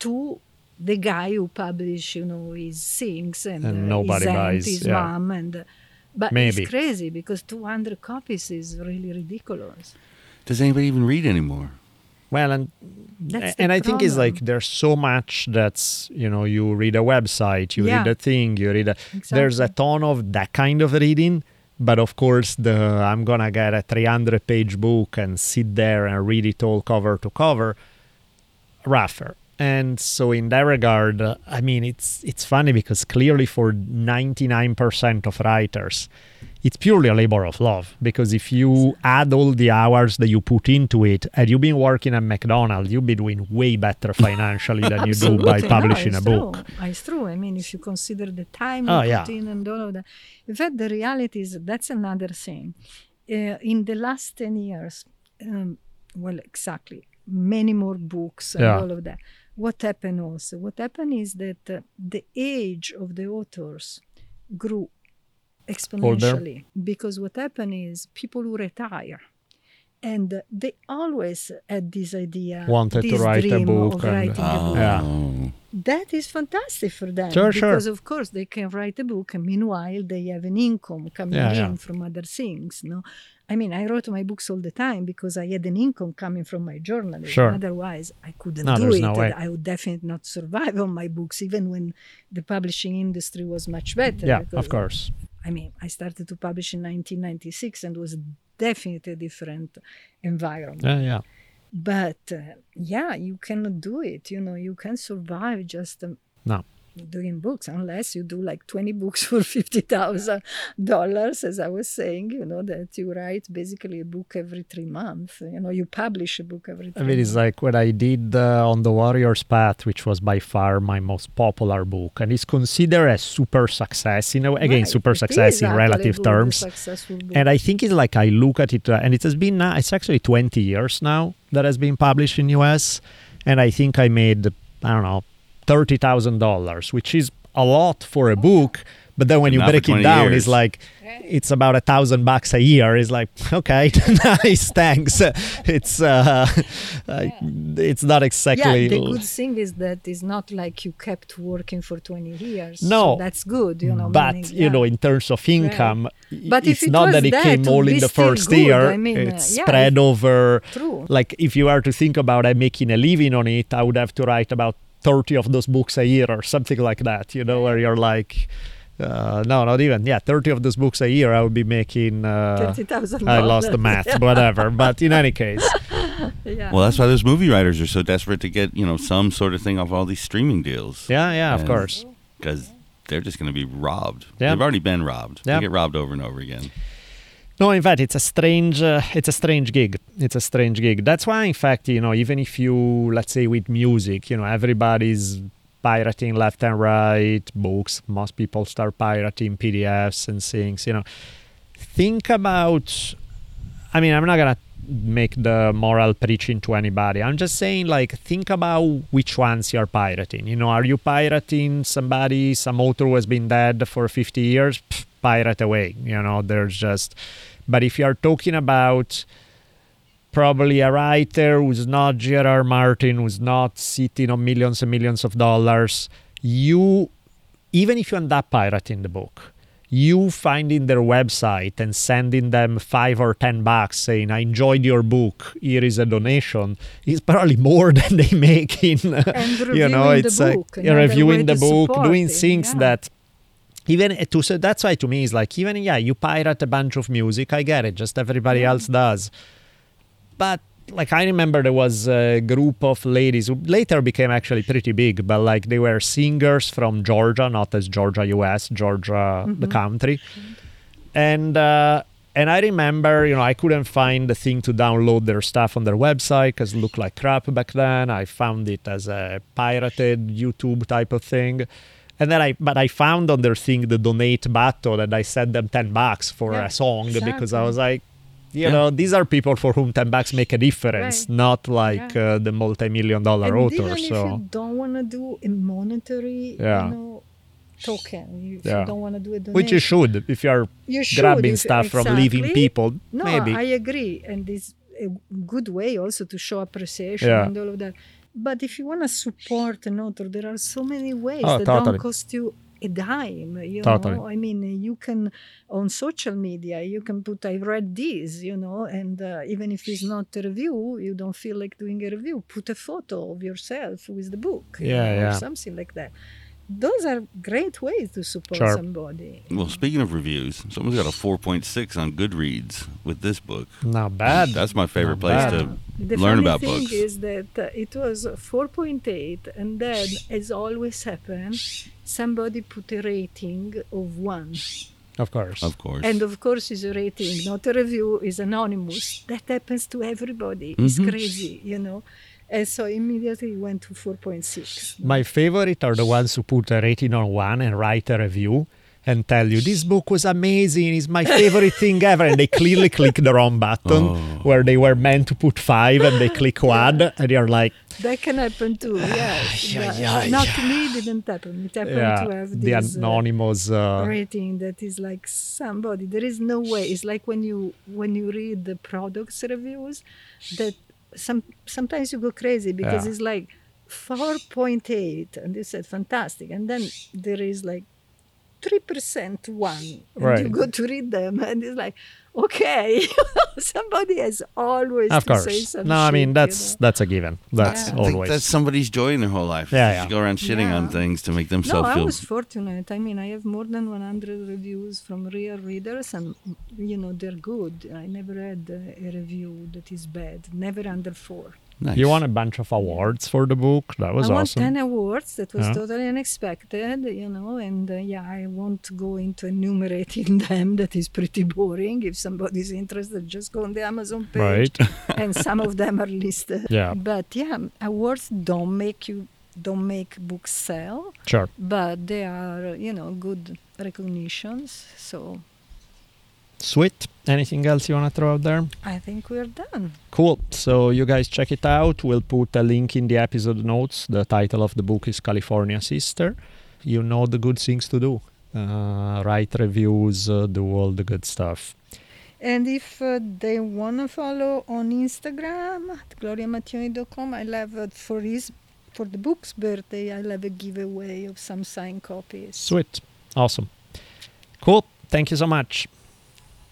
Speaker 5: to the guy who published, you know, his things and,
Speaker 2: And
Speaker 5: uh,
Speaker 2: nobody
Speaker 5: his aunt,
Speaker 2: buys,
Speaker 5: his
Speaker 2: yeah.
Speaker 5: mom, and uh, but
Speaker 2: Maybe.
Speaker 5: it's crazy because 200 copies is really ridiculous.
Speaker 3: Does anybody even read anymore?
Speaker 2: Well, and
Speaker 5: That's the
Speaker 2: and I think it's like there's so much that's you know you read a website, you
Speaker 5: Yeah.
Speaker 2: read a thing, you read a. There's a ton of that kind of reading, but of course the I'm gonna get a 300 page book and sit there and read it all cover to cover, rougher. And so in that regard, uh, I mean it's it's funny because clearly for 99% of writers, it's purely a labor of love because if you add all the hours that you put into it and you've been working at McDonald's, you'll be doing way better financially than you do by publishing
Speaker 5: no,
Speaker 2: a
Speaker 5: it's
Speaker 2: book.
Speaker 5: True. It's true. I mean, if you consider the time
Speaker 2: Oh,
Speaker 5: you
Speaker 2: yeah.
Speaker 5: put in and all of that. In fact, the reality is that's another thing. Uh, in the last 10 years, um, well, exactly, many more books and
Speaker 2: Yeah.
Speaker 5: all of that. What happened also? What happened is that uh, the age of the authors grew exponentially because what happened is people who retire and uh, they always had this idea
Speaker 2: Wanted to
Speaker 5: this
Speaker 2: write a
Speaker 5: dream
Speaker 2: book
Speaker 5: of
Speaker 2: and-
Speaker 5: writing a book
Speaker 2: Yeah.
Speaker 5: That is fantastic for them
Speaker 2: Sure, sure.
Speaker 5: because of course they can write a book and meanwhile they have an income coming
Speaker 2: Yeah,
Speaker 5: in
Speaker 2: yeah.
Speaker 5: from other things no i mean i wrote my books all the time because i had an income coming from my journalism
Speaker 2: Sure.
Speaker 5: otherwise i couldn't
Speaker 2: No,
Speaker 5: do it
Speaker 2: no
Speaker 5: i would definitely not survive on my books even when the publishing industry was much better
Speaker 2: Yeah,
Speaker 5: because,
Speaker 2: of course.
Speaker 5: i mean i started to publish in 1996 and was definitely a different environment
Speaker 2: Yeah, yeah.
Speaker 5: but uh, yeah you cannot do it you know you can survive just um,
Speaker 2: No.
Speaker 5: Doing books unless you do like 20 books for $50000 as i was saying you know that you write basically a book every three months you know you publish a book every
Speaker 2: I mean, it's like what I did uh, on the Warrior's Path, which was by far my most popular book, and it's considered a super success. A way, again,
Speaker 5: Right,
Speaker 2: super success in relative terms. And I think it's like I look at it, uh, and it has been now. It's actually 20 years now that has been published in US, and I think I made I don't know thirty thousand dollars, which is a lot for a book. But then when you
Speaker 3: Not
Speaker 2: break it down,
Speaker 3: years.
Speaker 2: it's like it's about a thousand bucks a year. It's like okay, nice, thanks. It's uh, uh, it's not exactly.
Speaker 5: yeah, the good thing is that it's not like you kept working for 20 years.
Speaker 2: No.
Speaker 5: so that's good, you know.
Speaker 2: but
Speaker 5: meaning,
Speaker 2: you know, in terms of income,
Speaker 5: But if
Speaker 2: it's
Speaker 5: it
Speaker 2: not
Speaker 5: was
Speaker 2: that it
Speaker 5: that,
Speaker 2: came
Speaker 5: it
Speaker 2: all in the first
Speaker 5: good.
Speaker 2: year.
Speaker 5: I mean, uh,
Speaker 2: it's
Speaker 5: yeah,
Speaker 2: spread
Speaker 5: if-
Speaker 2: over.
Speaker 5: True.
Speaker 2: Like if you are to think about uh, making a living on it, I would have to write about 30 of those books a year or something like that. You know, where you're like. Uh, no, not even. Yeah, 30 of those books a year, I would be making. Uh,
Speaker 5: $30,000.
Speaker 2: I lost the math, whatever. But in any case,
Speaker 5: yeah.
Speaker 3: Well, that's why those movie writers are so desperate to get you know some sort of thing off all these streaming deals.
Speaker 2: yeah, yeah, of course.
Speaker 3: because they're just going to be robbed.
Speaker 2: Yeah.
Speaker 3: They've already been robbed.
Speaker 2: Yeah.
Speaker 3: They get robbed over and over again.
Speaker 2: No, in fact, it's a strange, uh, it's a strange gig. It's a strange gig. That's why, in fact, you know, even if you, let's say, with music, you know, everybody's pirating left and right, books. Most people start pirating PDFs and things. You know, think about. I mean, I'm not gonna make the moral preaching to anybody. I'm just saying, like, think about which ones you're pirating. You know, are you pirating somebody, some author who has been dead for 50 years? Pirate away. You know, there's just. But if you're talking about probably a writer who's not J.R.R. Martin, who's not sitting on millions and millions of dollars, you even if you end up pirating the book, you finding their website and sending them five or ten bucks saying i enjoyed your book here is a donation is probably more than they make in you know it's
Speaker 5: like
Speaker 2: reviewing the book doing things yeah. that even to so that's why to me is like even yeah you pirate a bunch of music i get it just everybody else does but like I remember there was a group of ladies who later became actually pretty big, but like they were singers from Georgia, not as Georgia, U.S., Georgia, mm-hmm. the country, and uh, and I remember, you know, I couldn't find the thing to download their stuff on their website because it looked like crap back then. I found it as a pirated YouTube type of thing. And then I, but I found on their thing the donate button, and I sent them ten bucks for yeah, a song exactly. because I was like, you yeah. know these are people for whom 10 bucks make a difference right. not like yeah. uh, the multi-million dollar
Speaker 5: and
Speaker 2: author
Speaker 5: even
Speaker 2: so
Speaker 5: if you don't want to do a monetary yeah. you know token you, yeah. don't want to do a donation.
Speaker 2: which you should if you're you should, grabbing if, stuff exactly. from living people
Speaker 5: no
Speaker 2: maybe.
Speaker 5: i agree and it's a good way also to show appreciation and all of that but if you want to support an author there are so many ways oh, that totally. don't cost you a dime you totally. know i mean you can on social media you can put i read this you know and uh, even if it's not a review you don't feel like doing a review put a photo of yourself with the book
Speaker 2: yeah, know, yeah.
Speaker 5: or something like that those are great ways to support sure. somebody.
Speaker 3: Well, speaking of reviews, someone's got a 4.6 on Goodreads with this book.
Speaker 2: Not bad.
Speaker 3: That's my favorite Not place bad. to
Speaker 5: the
Speaker 3: learn about
Speaker 5: thing
Speaker 3: books.
Speaker 5: is that uh, it was 4.8, and then, as always happens, somebody put a rating of one.
Speaker 2: Of course.
Speaker 3: Of course.
Speaker 5: And of course, is a rating, not a review, is anonymous. That happens to everybody. Mm-hmm. It's crazy, you know. And so immediately it went to 4.6.
Speaker 2: My favorite are the ones who put a rating on one and write a review and tell you this book was amazing, it's my favorite thing ever, and they clearly click the wrong button oh. where they were meant to put five and they click one, yeah. and you're like,
Speaker 5: that can happen too. Yes, yeah, yeah, yeah, not to me, it didn't happen. It happened yeah, to have
Speaker 2: the
Speaker 5: this,
Speaker 2: uh, anonymous uh,
Speaker 5: rating that is like somebody. There is no way. It's like when you when you read the products reviews that some sometimes you go crazy because yeah. it's like 4.8 and you said fantastic and then there is like 3% one
Speaker 2: right.
Speaker 5: you go to read them and it's like okay somebody has always
Speaker 2: of course no i mean that's
Speaker 5: you know?
Speaker 2: that's a given that's
Speaker 3: yeah.
Speaker 2: always
Speaker 3: that's somebody's joy in their whole life
Speaker 2: yeah, yeah.
Speaker 3: go around shitting yeah. on things to make themselves
Speaker 5: no,
Speaker 3: feel
Speaker 5: i was fortunate i mean i have more than 100 reviews from real readers and you know they're good i never had a review that is bad never under four
Speaker 2: Nice. You won a bunch of awards for the book. That was
Speaker 5: I
Speaker 2: awesome.
Speaker 5: I won 10 awards. That was yeah. totally unexpected, you know. And uh, yeah, I won't go into enumerating them. That is pretty boring. If somebody's interested, just go on the Amazon page.
Speaker 2: Right.
Speaker 5: and some of them are listed.
Speaker 2: Yeah.
Speaker 5: But yeah, awards don't make you don't make books sell.
Speaker 2: Sure.
Speaker 5: But they are, you know, good recognitions. So
Speaker 2: Sweet. Anything else you want to throw out there?
Speaker 5: I think we're done.
Speaker 2: Cool. So you guys check it out. We'll put a link in the episode notes. The title of the book is California Sister. You know the good things to do. Uh, write reviews, uh, do all the good stuff.
Speaker 5: And if uh, they want to follow on Instagram at gloriamattioni.com, I'll have uh, for his for the book's birthday, I'll have a giveaway of some signed copies.
Speaker 2: Sweet. Awesome. Cool. Thank you so much.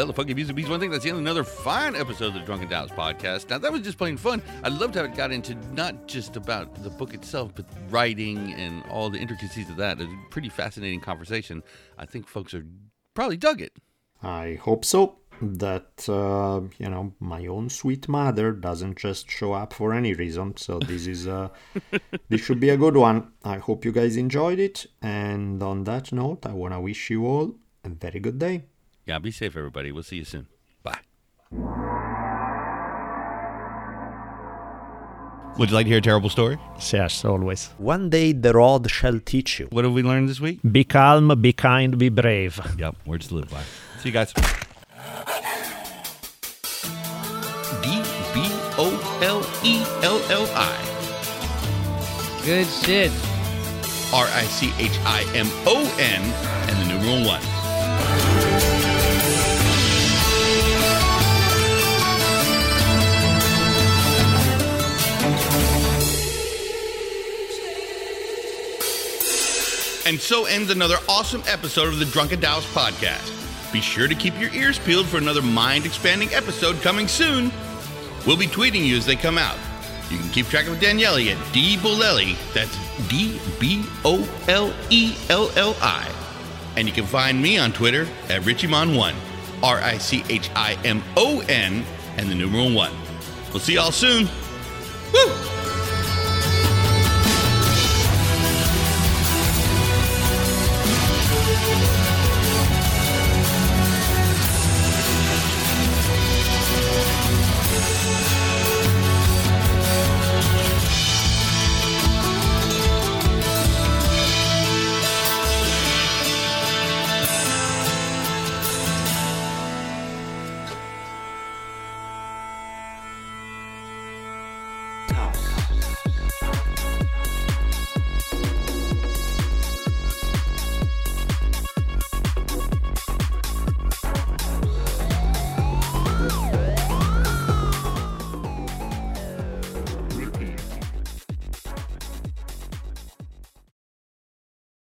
Speaker 3: Well, the Funky Music Beats one thing. That's the end another fine episode of the Drunken Taoist podcast. Now, that was just plain fun. I loved how it got into not just about the book itself, but writing and all the intricacies of that. A pretty fascinating conversation. I think folks are probably dug it.
Speaker 2: I hope so. That, uh, you know, my own sweet mother doesn't just show up for any reason. So this is, uh, this should be a good one. I hope you guys enjoyed it. And on that note, I want to wish you all a very good day.
Speaker 3: Yeah, be safe, everybody. We'll see you soon. Bye. Would you like to hear a terrible story?
Speaker 2: Yes, always. One day the rod shall teach you.
Speaker 3: What have we learned this week?
Speaker 2: Be calm, be kind, be brave.
Speaker 3: Yep, words to live by. See you guys. D B O L E L L I
Speaker 6: Good shit.
Speaker 3: R I C H I M O N, and the numeral one. And so ends another awesome episode of the Drunken Taoist podcast. Be sure to keep your ears peeled for another mind expanding episode coming soon. We'll be tweeting you as they come out. You can keep track of Daniele at D Bolelli. That's D B O L E L L I. And you can find me on Twitter at Richimon1. R I C H I M O N and the numeral one. We'll see y'all soon. Woo!